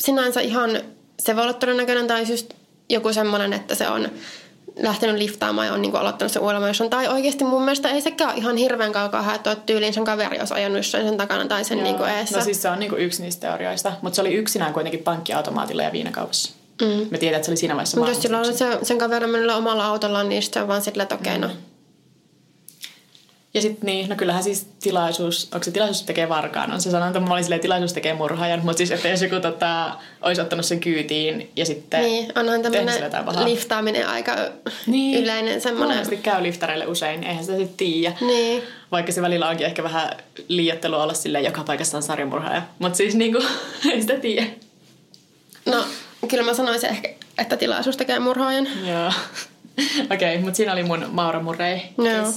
sinänsä ihan, se voi olla todennäköinen tai just joku semmoinen, että se on lähtenyt liftaamaan ja on niinku aloittanut sen uudella. Tai oikeasti mun mielestä ei sekään ole ihan hirveän kaukaa haettu, että tyyliin sen kaveri olisi ajanut sen takana tai sen niinku eessä. No siis se on niinku yksi niistä teorioista, mutta se oli yksinään kuitenkin pankkiautomaatilla ja viinakaupassa. Mm. Me tiedän, että se oli siinä vaiheessa Mutta jos sillä on se, sen kaveri mennyt omalla autollaan, niin sit se on vaan silleen, että okei, no. Ja sitten niin, no kyllähän siis tilaisuus, onko se tilaisuus tekee varkaan, on se sanonta, mä olin silleen, tilaisuus tekee murhaajan, mutta siis että jos joku tota, olisi ottanut sen kyytiin ja sitten Niin, onhan sille tämmöinen liftaaminen aika Niin. yleinen semmoinen. Monesti käy liftareille usein, eihän sitä sitten tiedä. Niin. Vaikka se välillä onkin ehkä vähän liiottelua olla silleen, joka paikassa on sarjamurhaaja. Mutta siis niinku, ei sitä tiedä. No, kyllä mä sanoisin ehkä, että tilaisuus tekee murhaajan. Joo. Okei, okay, mutta siinä oli mun Maura Murray. Joo.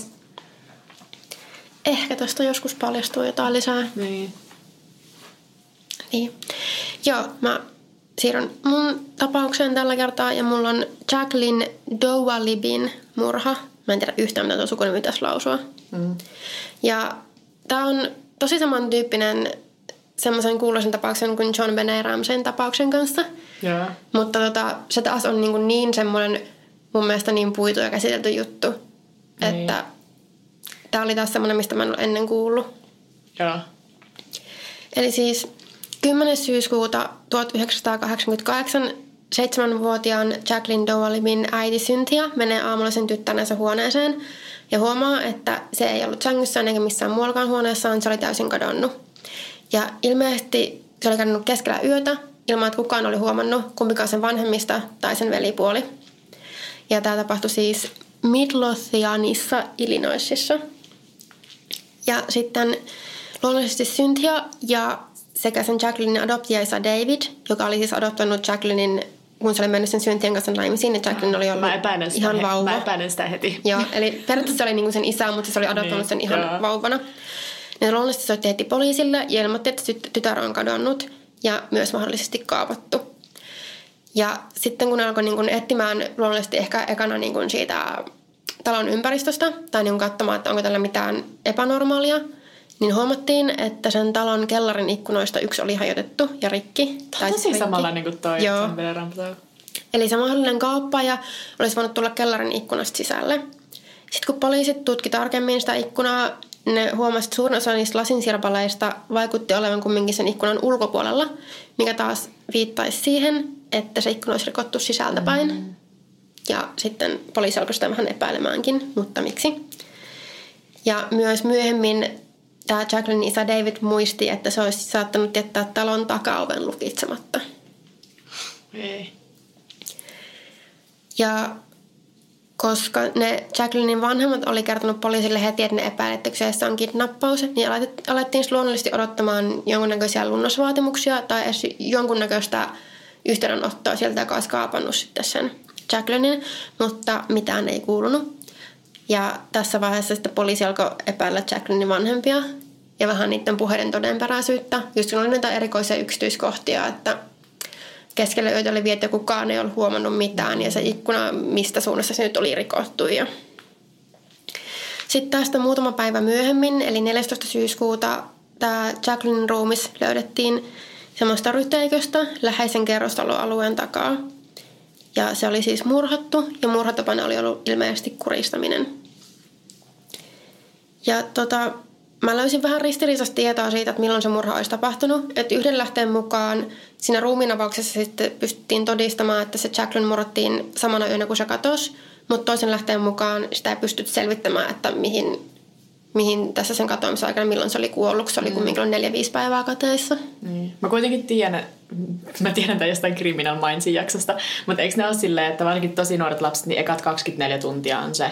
Ehkä tästä joskus paljastuu jotain lisää. Niin. Niin. Joo, mä siirryn mun tapaukseen tällä kertaa ja mulla on Jacqueline Dowalibin murha. Mä en tiedä yhtään, mitä tuo sukunimi pitäisi lausua. Mm. Ja tää on tosi samantyyppinen semmoisen kuuluisen tapauksen kuin John Benet Ramseyn tapauksen kanssa. Joo. Mutta tota, se taas on niin, niin semmoinen mun mielestä niin puitu ja käsitelty juttu, Niin. että tämä oli taas semmoinen, mistä mä en ole ennen kuullut. Joo. Eli siis 10. syyskuuta 1988 seitsemänvuotiaan Jacqueline Dowalibin äiti Cynthia menee aamulla sen tyttärensä huoneeseen ja huomaa, että se ei ollut sängyssään eikä missään muuallakaan huoneessaan, se oli täysin kadonnut. Ja ilmeisesti se oli kadonnut keskellä yötä ilman, että kukaan oli huomannut kumpikaan sen vanhemmista tai sen velipuoli. Ja tämä tapahtui siis Midlothianissa, Illinoisissa. Ja sitten luonnollisesti Cynthia ja sekä sen Jacquelinin adoptiaisa David, joka oli siis adoptoinut Jacquelinin, kun se oli mennyt sen Cynthian kanssa naimisiin, niin Jacqueline oli ollut Mä epäilen sitä, ihan he- vauva. Mä epäilen sitä heti. Joo, eli periaatteessa se oli niinku sen isä, mutta se oli adoptoinut Niin, sen ihan joo. vauvana. Ne luonnollisesti soitti heti poliisille ja ilmoitti, että tyt- tytär on kadonnut ja myös mahdollisesti kaapattu. Ja sitten kun alkoi niin kuin etsimään luonnollisesti ehkä ekana niin siitä talon ympäristöstä tai niin katsomaan, että onko tällä mitään epänormaalia, niin huomattiin, että sen talon kellarin ikkunoista yksi oli hajotettu ja rikki. Tämä on siis tosi rikki. samalla niin kuin toi Joo. Eli se mahdollinen kaappaaja olisi voinut tulla kellarin ikkunasta sisälle. Sitten kun poliisit tutki tarkemmin sitä ikkunaa, ne huomasivat, että suurin osa niistä lasinsirpaleista vaikutti olevan kumminkin sen ikkunan ulkopuolella, mikä taas viittaisi siihen, että se ikkuna olisi rikottu sisältäpäin. Mm. Ja sitten poliisi alkoi sitä vähän epäilemäänkin, mutta miksi? Ja myös myöhemmin tämä Jacqueline isä David muisti, että se olisi saattanut jättää talon takaoven lukitsematta. Ei. Ja koska ne Jacquelinin vanhemmat oli kertonut poliisille heti, että ne epäilivät, että kyseessä on kidnappaus, niin alet- alettiin luonnollisesti odottamaan jonkunnäköisiä lunnasvaatimuksia tai edes jonkunnäköistä yhteydenottoa sieltä, joka olisi kaapannut sitten sen Jacquelinin, mutta mitään ei kuulunut. Ja tässä vaiheessa sitten poliisi alkoi epäillä Jacquelinin vanhempia ja vähän niiden puheiden todenperäisyyttä. Just kun oli näitä erikoisia yksityiskohtia, että keskellä yötä oli viety kukaan ei ollut huomannut mitään ja se ikkuna, mistä suunnassa se nyt oli rikottu. Ja sitten tästä muutama päivä myöhemmin, eli 14. syyskuuta, tämä Jacqueline ruumis löydettiin semmoista ryteiköstä läheisen kerrostaloalueen takaa. Ja se oli siis murhattu ja murhatapana oli ollut ilmeisesti kuristaminen. Ja tota, mä löysin vähän ristiriitaista tietoa siitä, että milloin se murha olisi tapahtunut. Että yhden lähteen mukaan siinä ruumiinavauksessa sitten pystyttiin todistamaan, että se Jacqueline murrattiin samana yönä kuin se katosi. Mutta toisen lähteen mukaan sitä ei pystytty selvittämään, että mihin, mihin tässä sen katoamisaikana, milloin se oli kuollut. Se oli mm. kumminkin neljä viisi päivää kateissa. Niin. Mä kuitenkin tiedän, mä tiedän tämän jostain Criminal Mindsin jaksosta, mutta eikö ne ole silleen, että varsinkin tosi nuoret lapset, niin ekat 24 tuntia on se,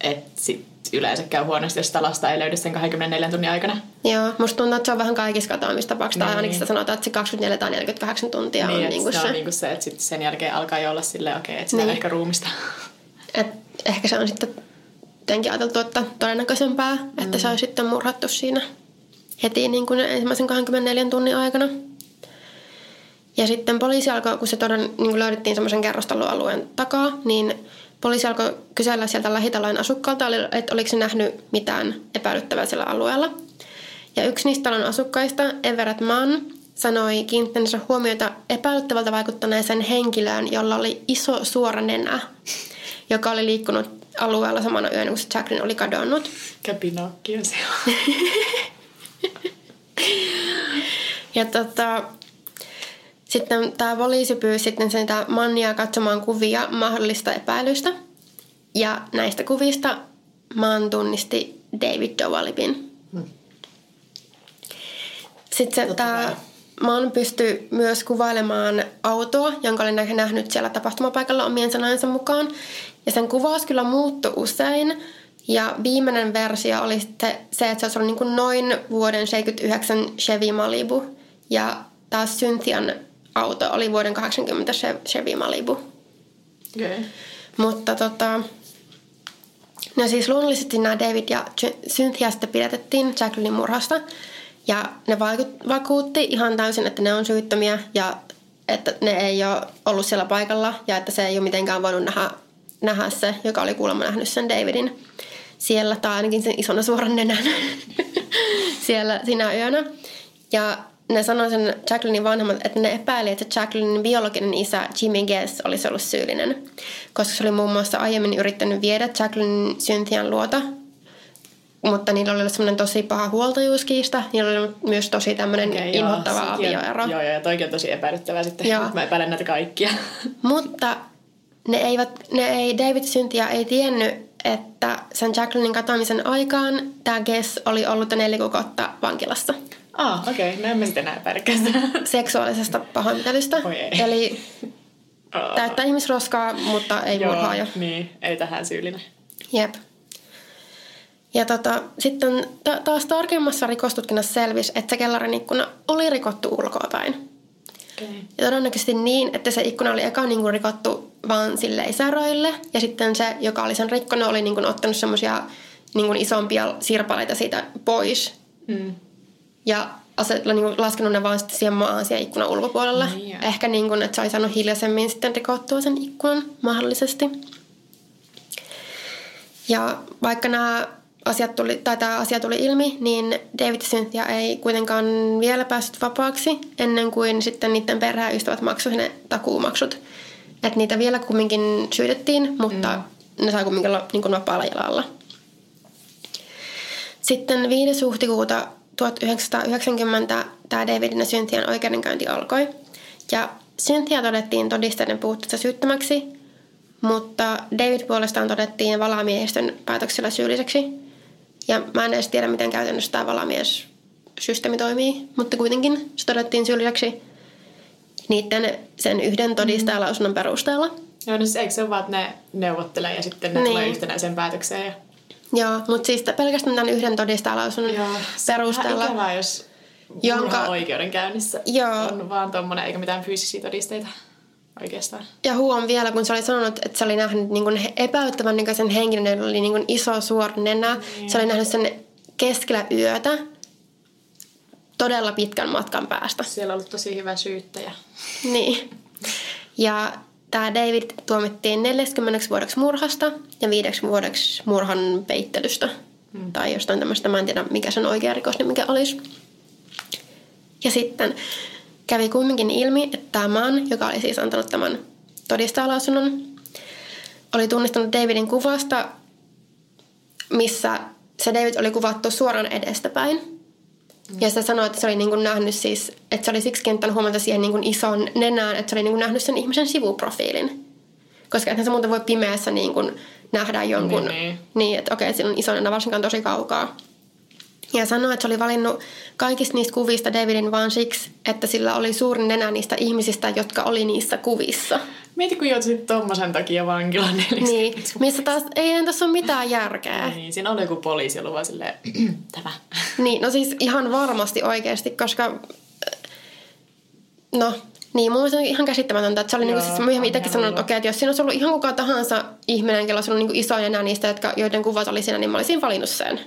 että sit yleensä käy huonosti, jos sitä lasta ei löydy sen 24 tunnin aikana. Joo, musta tuntuu, että se on vähän kaikissa katoamistapauksissa. Niin. Tai ainakin sitä sanotaan, että se 24 tai 48 tuntia niin, on niin kuin se. se. on niin kuin se, että sit sen jälkeen alkaa jo olla silleen, okei, okay, että sitä niin. ehkä ruumista. Et ehkä se on sitten jotenkin ajateltu, että todennäköisempää, mm. että se on sitten murhattu siinä heti niin kuin ensimmäisen 24 tunnin aikana. Ja sitten poliisi alkoi, kun se toden, niin kuin löydettiin semmoisen kerrostaloalueen takaa, niin poliisi alkoi kysellä sieltä lähitalojen asukkaalta, että oliko se nähnyt mitään epäilyttävää sillä alueella. Ja yksi niistä talon asukkaista, Everett Mann, sanoi kiinnittäneensä huomiota epäilyttävältä vaikuttaneeseen henkilöön, jolla oli iso suora nenä, joka oli liikkunut alueella samana yönä, kun Jacqueline oli kadonnut. Käpinokki se on. ja tota, sitten tämä poliisi pyysi sitten sitä mannia katsomaan kuvia mahdollista epäilystä. Ja näistä kuvista maan tunnisti David Dowalipin. Hmm. Sitten tämä Maan pystyi myös kuvailemaan autoa, jonka oli nähnyt siellä tapahtumapaikalla omien sanojensa mukaan. Ja sen kuvaus kyllä muuttui usein. Ja viimeinen versio oli sitten se, että se olisi ollut niin kuin noin vuoden 79 Chevy Malibu. Ja taas Cynthian auto oli vuoden 80 Chevy Malibu. Okay. Mutta tota, no siis luonnollisesti nämä David ja Cynthia sitten pidätettiin Jacqueline murhasta. Ja ne vakuutti ihan täysin, että ne on syyttömiä ja että ne ei ole ollut siellä paikalla ja että se ei ole mitenkään voinut nähdä, nähdä se, joka oli kuulemma nähnyt sen Davidin siellä tai ainakin sen isona suoran nenän siellä sinä yönä. Ja ne sanoi sen Jacquelinein vanhemmat, että ne epäili, että Jacquelinein biologinen isä Jimmy Guess olisi ollut syyllinen, koska se oli muun muassa aiemmin yrittänyt viedä Jacqueline Cynthian luota, mutta niillä oli ollut semmoinen tosi paha huoltajuuskiista. Niillä oli myös tosi tämmöinen okay, inhottava joo, avioero. Joo, joo, ja toikin on tosi epäilyttävää sitten. Joo. Mä epäilen näitä kaikkia. Mutta ne eivät, ne ei, David Cynthia ei tiennyt, että sen Jacquelinin katoamisen aikaan tämä Guess oli ollut neljä kuukautta vankilassa. Ah, okei. Okay. No emme sitten näe Seksuaalisesta pahoinpitelystä. Oi ei. Eli täyttää ihmisroskaa, mutta ei Joo, murhaaja. niin. Ei tähän syyllinen. Jep. Ja tota, sitten ta- taas tarkemmassa rikostutkinnassa selvisi, että se kellarin ikkuna oli rikottu ulkoapäin. Okay. Ja todennäköisesti niin, että se ikkuna oli eka niin kuin rikottu vaan sille isäroille. Ja sitten se, joka oli sen rikkonut, oli niin kuin ottanut semmoisia niin isompia sirpaleita siitä pois. Mm ja aset, niin kuin laskenut ne vaan sitten siihen maan siellä ikkunan ulkopuolella. Niin, Ehkä niin kuin, että se olisi saanut hiljaisemmin sitten rikottua sen ikkunan mahdollisesti. Ja vaikka nämä asiat tuli, tai tämä asia tuli ilmi, niin David ja Cynthia ei kuitenkaan vielä päässyt vapaaksi ennen kuin sitten niiden perheystävät maksoivat ne takuumaksut. Että niitä vielä kumminkin syytettiin, mutta mm. ne sai kumminkin olla niin kuin vapaalla jalalla. Sitten 5. huhtikuuta 1990 tämä Davidin ja Cynthian oikeudenkäynti alkoi. Ja Cynthia todettiin todisteiden puutteessa syyttömäksi, mutta David puolestaan todettiin valamiehistön päätöksellä syylliseksi. Ja mä en edes tiedä, miten käytännössä tämä valamiessysteemi toimii, mutta kuitenkin se todettiin syylliseksi niiden sen yhden todistajalausunnon perusteella. Joo, no siis eikö se ole vaan, että ne neuvottelee ja sitten ne niin. tulee yhtenäiseen päätökseen ja Joo, mutta siis pelkästään tämän yhden todistajalausunnon Joo, perusteella. Se on ikävää, jos Jonka... oikeudenkäynnissä Joo. on vaan tommonen, eikä mitään fyysisiä todisteita oikeastaan. Ja huom vielä, kun se oli sanonut, että se oli nähnyt niin kuin epäyttävän näköisen henkilön, jolla oli niin kuin iso suora nenä. Mm. Se oli nähnyt sen keskellä yötä todella pitkän matkan päästä. Siellä on ollut tosi hyvä syyttäjä. Niin. Ja tämä David tuomittiin 40 vuodeksi murhasta ja viideksi vuodeksi murhan peittelystä. Mm. Tai jostain tämmöistä, mä en tiedä mikä sen oikea rikos, niin mikä olisi. Ja sitten kävi kumminkin ilmi, että tämä maan, joka oli siis antanut tämän todistajalausunnon, oli tunnistanut Davidin kuvasta, missä se David oli kuvattu suoraan edestäpäin. Mm. Ja se sanoi, että se oli niin kuin nähnyt siis, että se oli siksi kiinnittänyt huomenta siihen niin kuin ison nenään, että se oli niin kuin nähnyt sen ihmisen sivuprofiilin. Koska ethän se muuten voi pimeässä niin kuin nähdä jonkun, niin, niin. niin että okei, okay, sillä on iso nenä varsinkaan tosi kaukaa. Ja sanoi, että se oli valinnut kaikista niistä kuvista Davidin vaan siksi, että sillä oli suurin nenä niistä ihmisistä, jotka oli niissä kuvissa. Mieti, kun joutuisit tuommoisen takia vankilaan Niin, missä taas ei tässä ole mitään järkeä. Niin, siinä oli joku poliisi ollut vaan silleen, tämä. Niin, no siis ihan varmasti oikeasti, koska no, niin, mun mielestä on ihan käsittämätöntä, että se oli niinku Joo, niin kuin, siis myöhemmin itsekin sanonut, että okei, että jos siinä olisi ollut ihan kuka tahansa ihminen, jolla olisi ollut niin isoja nenä niistä, jotka, joiden kuvat oli siinä, niin mä olisin valinnut sen.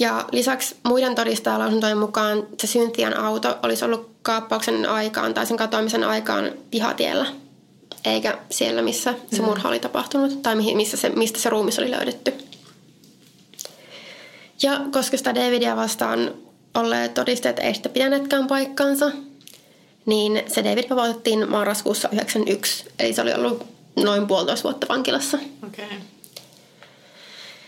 Ja lisäksi muiden todistajalausuntojen mukaan se Syntian auto olisi ollut kaappauksen aikaan tai sen katoamisen aikaan pihatiellä, eikä siellä, missä se mm. murha oli tapahtunut tai missä se, mistä se ruumis oli löydetty. Ja koska sitä Davidia vastaan olleet todisteet ei sitten pitäneetkään paikkaansa, niin se David vapautettiin marraskuussa 1991, eli se oli ollut noin puolitoista vuotta vankilassa. Okay.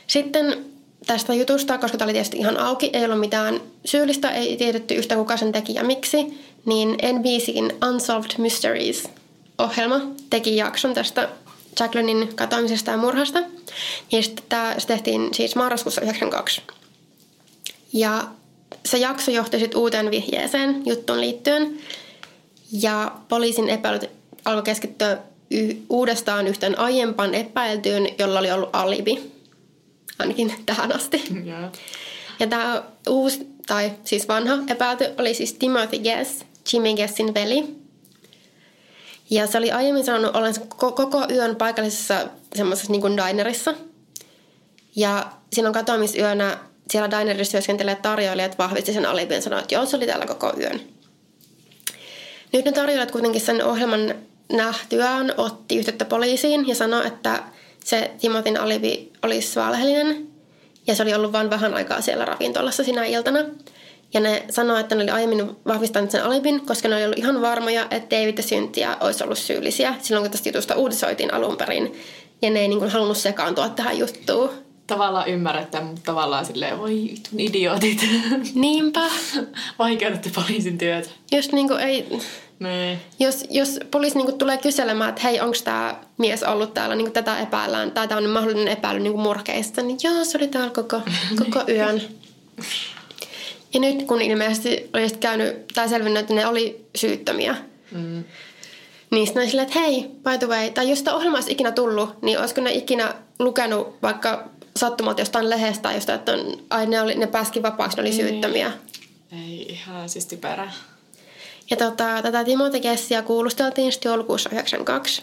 Sitten tästä jutusta, koska tämä oli tietysti ihan auki, ei ollut mitään syyllistä, ei tiedetty yhtä kuka sen teki ja miksi, niin NBCin Unsolved Mysteries ohjelma teki jakson tästä Jacquelinein katoamisesta ja murhasta. Ja sitten tämä se tehtiin siis marraskuussa 92. Ja se jakso johti sitten uuteen vihjeeseen juttuun liittyen. Ja poliisin epäilyt alkoi keskittyä y- uudestaan yhteen aiempaan epäiltyyn, jolla oli ollut alibi ainakin tähän asti. Yeah. Ja tämä uusi, tai siis vanha epäilty oli siis Timothy Guess, Jimmy Guessin veli. Ja se oli aiemmin sanonut olensa koko yön paikallisessa semmoisessa niin kuin dinerissa. Ja silloin katoamisyönä siellä dinerissa työskentelee tarjoilijat vahvisti sen alibin ja sanoi, että joo, se oli täällä koko yön. Nyt ne tarjoilijat kuitenkin sen ohjelman nähtyään otti yhteyttä poliisiin ja sanoi, että se Timotin alibi olisi valheellinen ja se oli ollut vain vähän aikaa siellä ravintolassa sinä iltana. Ja ne sanoi, että ne oli aiemmin vahvistanut sen alibin, koska ne oli ollut ihan varmoja, että David ja Cynthia olisi ollut syyllisiä silloin, kun tästä jutusta uutisoitiin alun perin. Ja ne ei niin kuin halunnut sekaantua tähän juttuun. Tavallaan ymmärrettä, mutta tavallaan silleen, voi idiootit. Niinpä. Vaikeutatte poliisin työtä. Just niin kuin ei, Nee. Jos, jos poliisi niinku tulee kyselemään, että hei, onko tämä mies ollut täällä, niinku tätä epäillään, tai tämä on mahdollinen epäily niinku murkeista, niin joo, se oli täällä koko, koko yön. Ja nyt kun ilmeisesti oli käynyt, tai selvinnyt, että ne oli syyttömiä, mm. niin sitten silleen, että hei, by the way, tai jos sitä ohjelma olisi ikinä tullut, niin olisiko ne ikinä lukenut vaikka sattumalta jostain lehdestä tai jostain, että on, ai ne, oli, ne pääski vapaaksi, ne oli niin. syyttömiä. Ei ihan siis typerä. Ja tota, tätä Timothy Gessia kuulusteltiin sitten joulukuussa 92.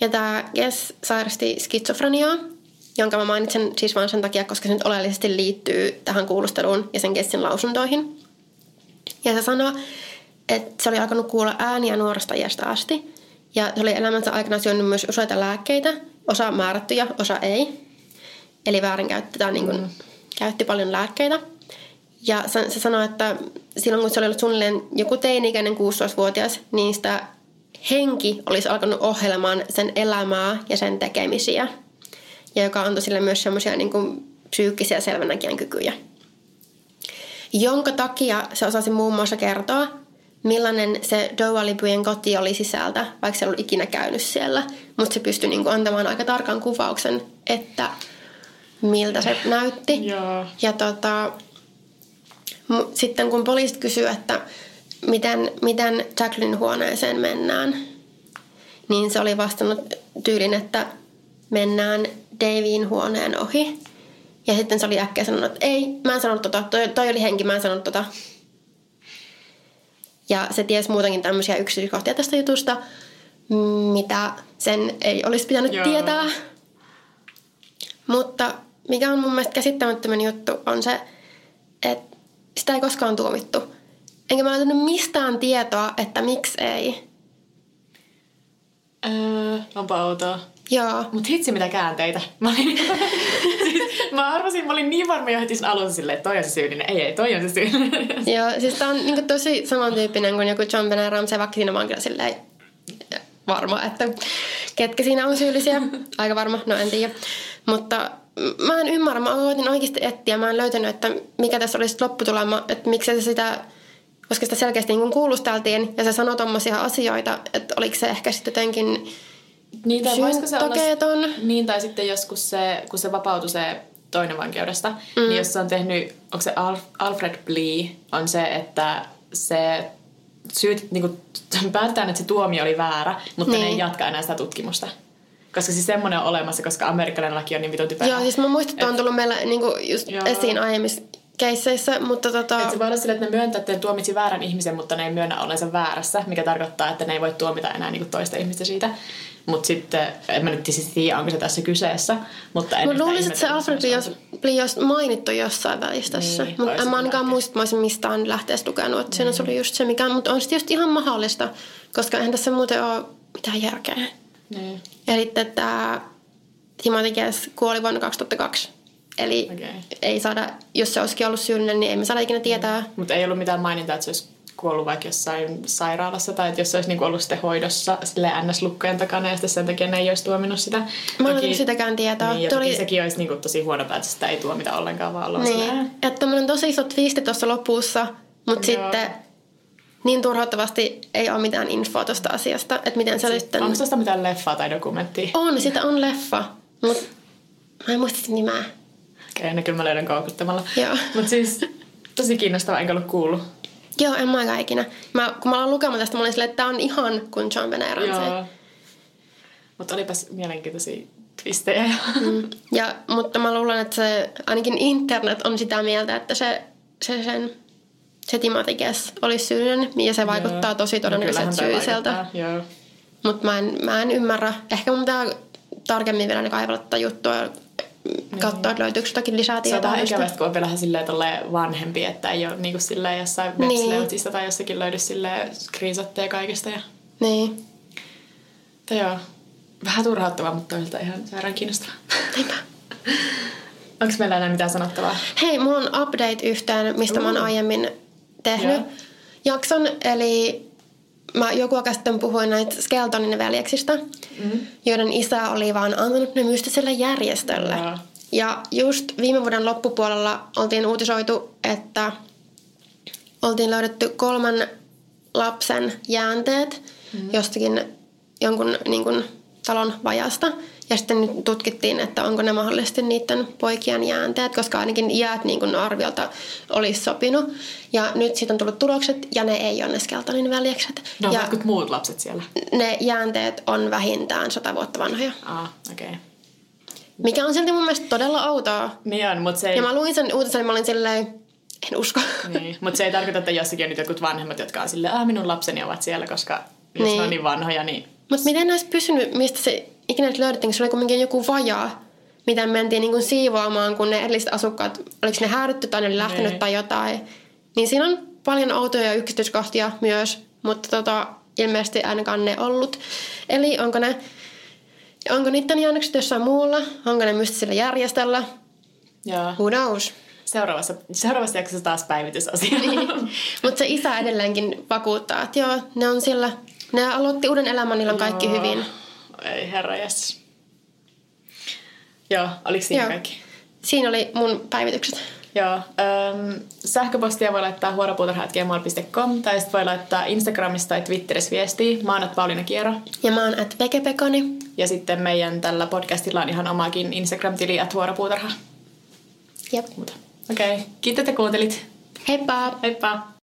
Ja tämä Gess sairasti skitsofreniaa, jonka mä mainitsen siis vain sen takia, koska se nyt oleellisesti liittyy tähän kuulusteluun ja sen Gessin lausuntoihin. Ja se sanoi, että se oli alkanut kuulla ääniä nuoresta iästä asti. Ja se oli elämänsä aikana syönyt myös useita lääkkeitä, osa määrättyjä, osa ei. Eli väärinkäytetään, niin kuin, mm. käytti paljon lääkkeitä. Ja se sanoi, että silloin kun se oli ollut suunnilleen joku teini-ikäinen 16-vuotias, niin sitä henki olisi alkanut ohjelmaan sen elämää ja sen tekemisiä. Ja joka antoi sille myös semmoisia niin psyykkisiä selvänäkijän kykyjä. Jonka takia se osasi muun muassa kertoa, millainen se Doualibujen koti oli sisältä, vaikka se ei ollut ikinä käynyt siellä. Mutta se pystyi niin antamaan aika tarkan kuvauksen, että miltä se näytti. Joo. Ja tota, sitten kun poliisit kysyy, että miten, miten Jacqueline huoneeseen mennään, niin se oli vastannut tyylin, että mennään Davin huoneen ohi. Ja sitten se oli äkkiä sanonut, että ei, mä en sanonut tota, toi, toi oli henki, mä en sanonut tota. Ja se ties muutenkin tämmöisiä yksityiskohtia tästä jutusta, mitä sen ei olisi pitänyt Joo. tietää. Mutta mikä on mun mielestä käsittämättömän juttu on se, että sitä ei koskaan tuomittu. Enkä mä löytänyt mistään tietoa, että miksi ei. Öö, onpa outoa. Joo. Mut hitsi mitä käänteitä. Mä, olin, siis, mä arvasin, mä olin niin varma jo heti sen alussa silleen, että toi on se syyllinen. Ei, ei, toi on se syyllinen. Joo, siis tää on niinku tosi samantyyppinen kuin joku John Benet Ramsey, vaikka siinä mä oon kyllä silleen varma, että ketkä siinä on syyllisiä. Aika varma, no en tiedä. Mutta mä en ymmärrä, mä koitin oikeasti etsiä, mä en löytänyt, että mikä tässä olisi lopputulema, että miksi se sitä, koska sitä selkeästi niin kuulusteltiin ja se sanoi tommosia asioita, että oliko se ehkä sitten jotenkin Niin, tai se olla... Niin, tai sitten joskus se, kun se vapautui se toinen vankeudesta, mm. niin jos se on tehnyt, onko se Alf, Alfred Blee, on se, että se syyt, niin kuin, päätetään, että se tuomio oli väärä, mutta niin. ne ei Niin. jatka enää sitä tutkimusta. Koska siis semmoinen on olemassa, koska amerikkalainen laki on niin vitun typerä. Joo, siis mä muistan, että on tullut meillä niinku just Joo. esiin aiemmissa keisseissä, mutta tota... Et se voi olla sille, että ne myöntää, että ne tuomitsi väärän ihmisen, mutta ne ei myönnä ollensa väärässä, mikä tarkoittaa, että ne ei voi tuomita enää niinku toista ihmistä siitä. Mutta sitten, en mä nyt siis tiedä, onko se tässä kyseessä, mutta en Mä luulisin, että se Alfred jos jos mainittu jossain välistössä. Niin, mutta en mä ainakaan muista, että mä olisin mistään lähteestä lukenut, että siinä Mm. oli just se mikä. Mutta on se tietysti ihan mahdollista, koska eihän tässä muuten ole mitään järkeä. Niin. Eli tämä Timothy Guess kuoli vuonna 2002. Eli Okei. ei saada, jos se olisikin ollut syyllinen, niin emme saada ikinä tietää. Mutta ei ollut mitään mainintaa, että se olisi kuollut vaikka jossain sairaalassa tai että jos se olisi niinku ollut sitten hoidossa sille NS-lukkojen takana ja sitten sen takia ne ei olisi tuominut sitä. Mä en sitäkään tietoa. Niin, ja toki oli- sekin olisi niinku tosi huono päätös, sitä ei tuomita ollenkaan, vaan ollaan Niin, että tämmöinen tosi iso twisti tuossa lopussa, mutta sitten niin turhauttavasti ei ole mitään infoa tuosta asiasta, että miten se sitten... Onko tuosta mitään leffaa tai dokumenttia? On, sitä on leffa, mutta mä en muista sen nimeä. Okei, no kyllä mä löydän koukuttamalla. Joo. Mutta siis tosi kiinnostavaa, enkä ollut kuullut. Joo, en mä aika ikinä. Mä, kun mä aloin lukemaan tästä, mä olin silleen, että tää on ihan kuin John Benet Ramsey. Joo. Mutta olipas mielenkiintoisia twistejä. Mm. Ja, mutta mä luulen, että se, ainakin internet on sitä mieltä, että se, se sen se Timothy Guess olisi syyllinen ja se vaikuttaa tosi todennäköiseltä No Joo. Mutta mä en, mä en ymmärrä. Ehkä mun pitää tarkemmin vielä kaivella tätä juttua ja katsoa, että löytyykö jotakin lisää Se on tietoa. vähän ikävästä, kun on vielä silleen vanhempi, että ei ole niinku silleen jossain Niin. tai jossakin löydy silleen screenshotteja kaikesta. Ja... Niin. Mutta joo, vähän turhauttavaa, mutta toisaalta ihan sairaan kiinnostavaa. Niinpä. Onko meillä enää mitään sanottavaa? Hei, mulla on update yhteen, mistä mä oon aiemmin tehnyt Joo. jakson. Eli mä joku aika sitten puhuin näitä Skeltonin veljeksistä, mm. joiden isä oli vaan antanut ne mystiselle järjestölle. Joo. Ja just viime vuoden loppupuolella oltiin uutisoitu, että oltiin löydetty kolmen lapsen jäänteet mm. jostakin jonkun niin kuin, talon vajasta. Ja sitten nyt tutkittiin, että onko ne mahdollisesti niiden poikien jäänteet, koska ainakin iät niin kuin arviolta olisi sopinut. Ja nyt siitä on tullut tulokset, ja ne ei ole ne Skeltonin veljekset. No, ja jotkut muut lapset siellä. ne jäänteet on vähintään sata vuotta vanhoja. Ah, okei. Okay. Mikä on silti mun mielestä todella outoa. Niin on, mutta se ei... Ja mä luin sen uutisen, niin mä olin silleen, en usko. Niin, mutta se ei tarkoita, että jossakin on nyt jotkut vanhemmat, jotka on silleen, ah minun lapseni ovat siellä, koska jos Niin. ne on niin vanhoja, niin Mutta miten ne olisi pysynyt, mistä se ikinä löydettiin, se oli kuitenkin joku vajaa, miten mentiin niin kuin siivoamaan, kun ne edelliset asukkaat, oliko ne häädytty tai ne oli lähtenyt Niin. tai jotain. Niin siinä on paljon outoja yksityiskohtia myös, mutta tota, ilmeisesti ainakaan ne ollut. Eli onko ne, onko niiden jäännökset jossain muulla, onko ne mystisellä järjestöllä, joo. who knows. Seuraavassa, seuraavassa jaksossa taas päivitysasia. Mutta se isä edelleenkin vakuuttaa, että joo, ne on siellä, ne aloitti uuden elämän, niillä on kaikki Joo. hyvin. Ei herra jes. Joo, oliko siinä Joo. kaikki? Siinä oli mun päivitykset. Joo. Ähm, sähköpostia voi laittaa huoropuutarha.gmail.com tai sitten voi laittaa Instagramista tai Twitterissä viestiä. Mä oon at Pauliina Kiero. Ja mä oon at. Ja sitten meidän tällä podcastilla on ihan omakin Instagram-tili at huoropuutarha. Jep. Okei, okay. kiitos että kuuntelit. Heippa! Heippa!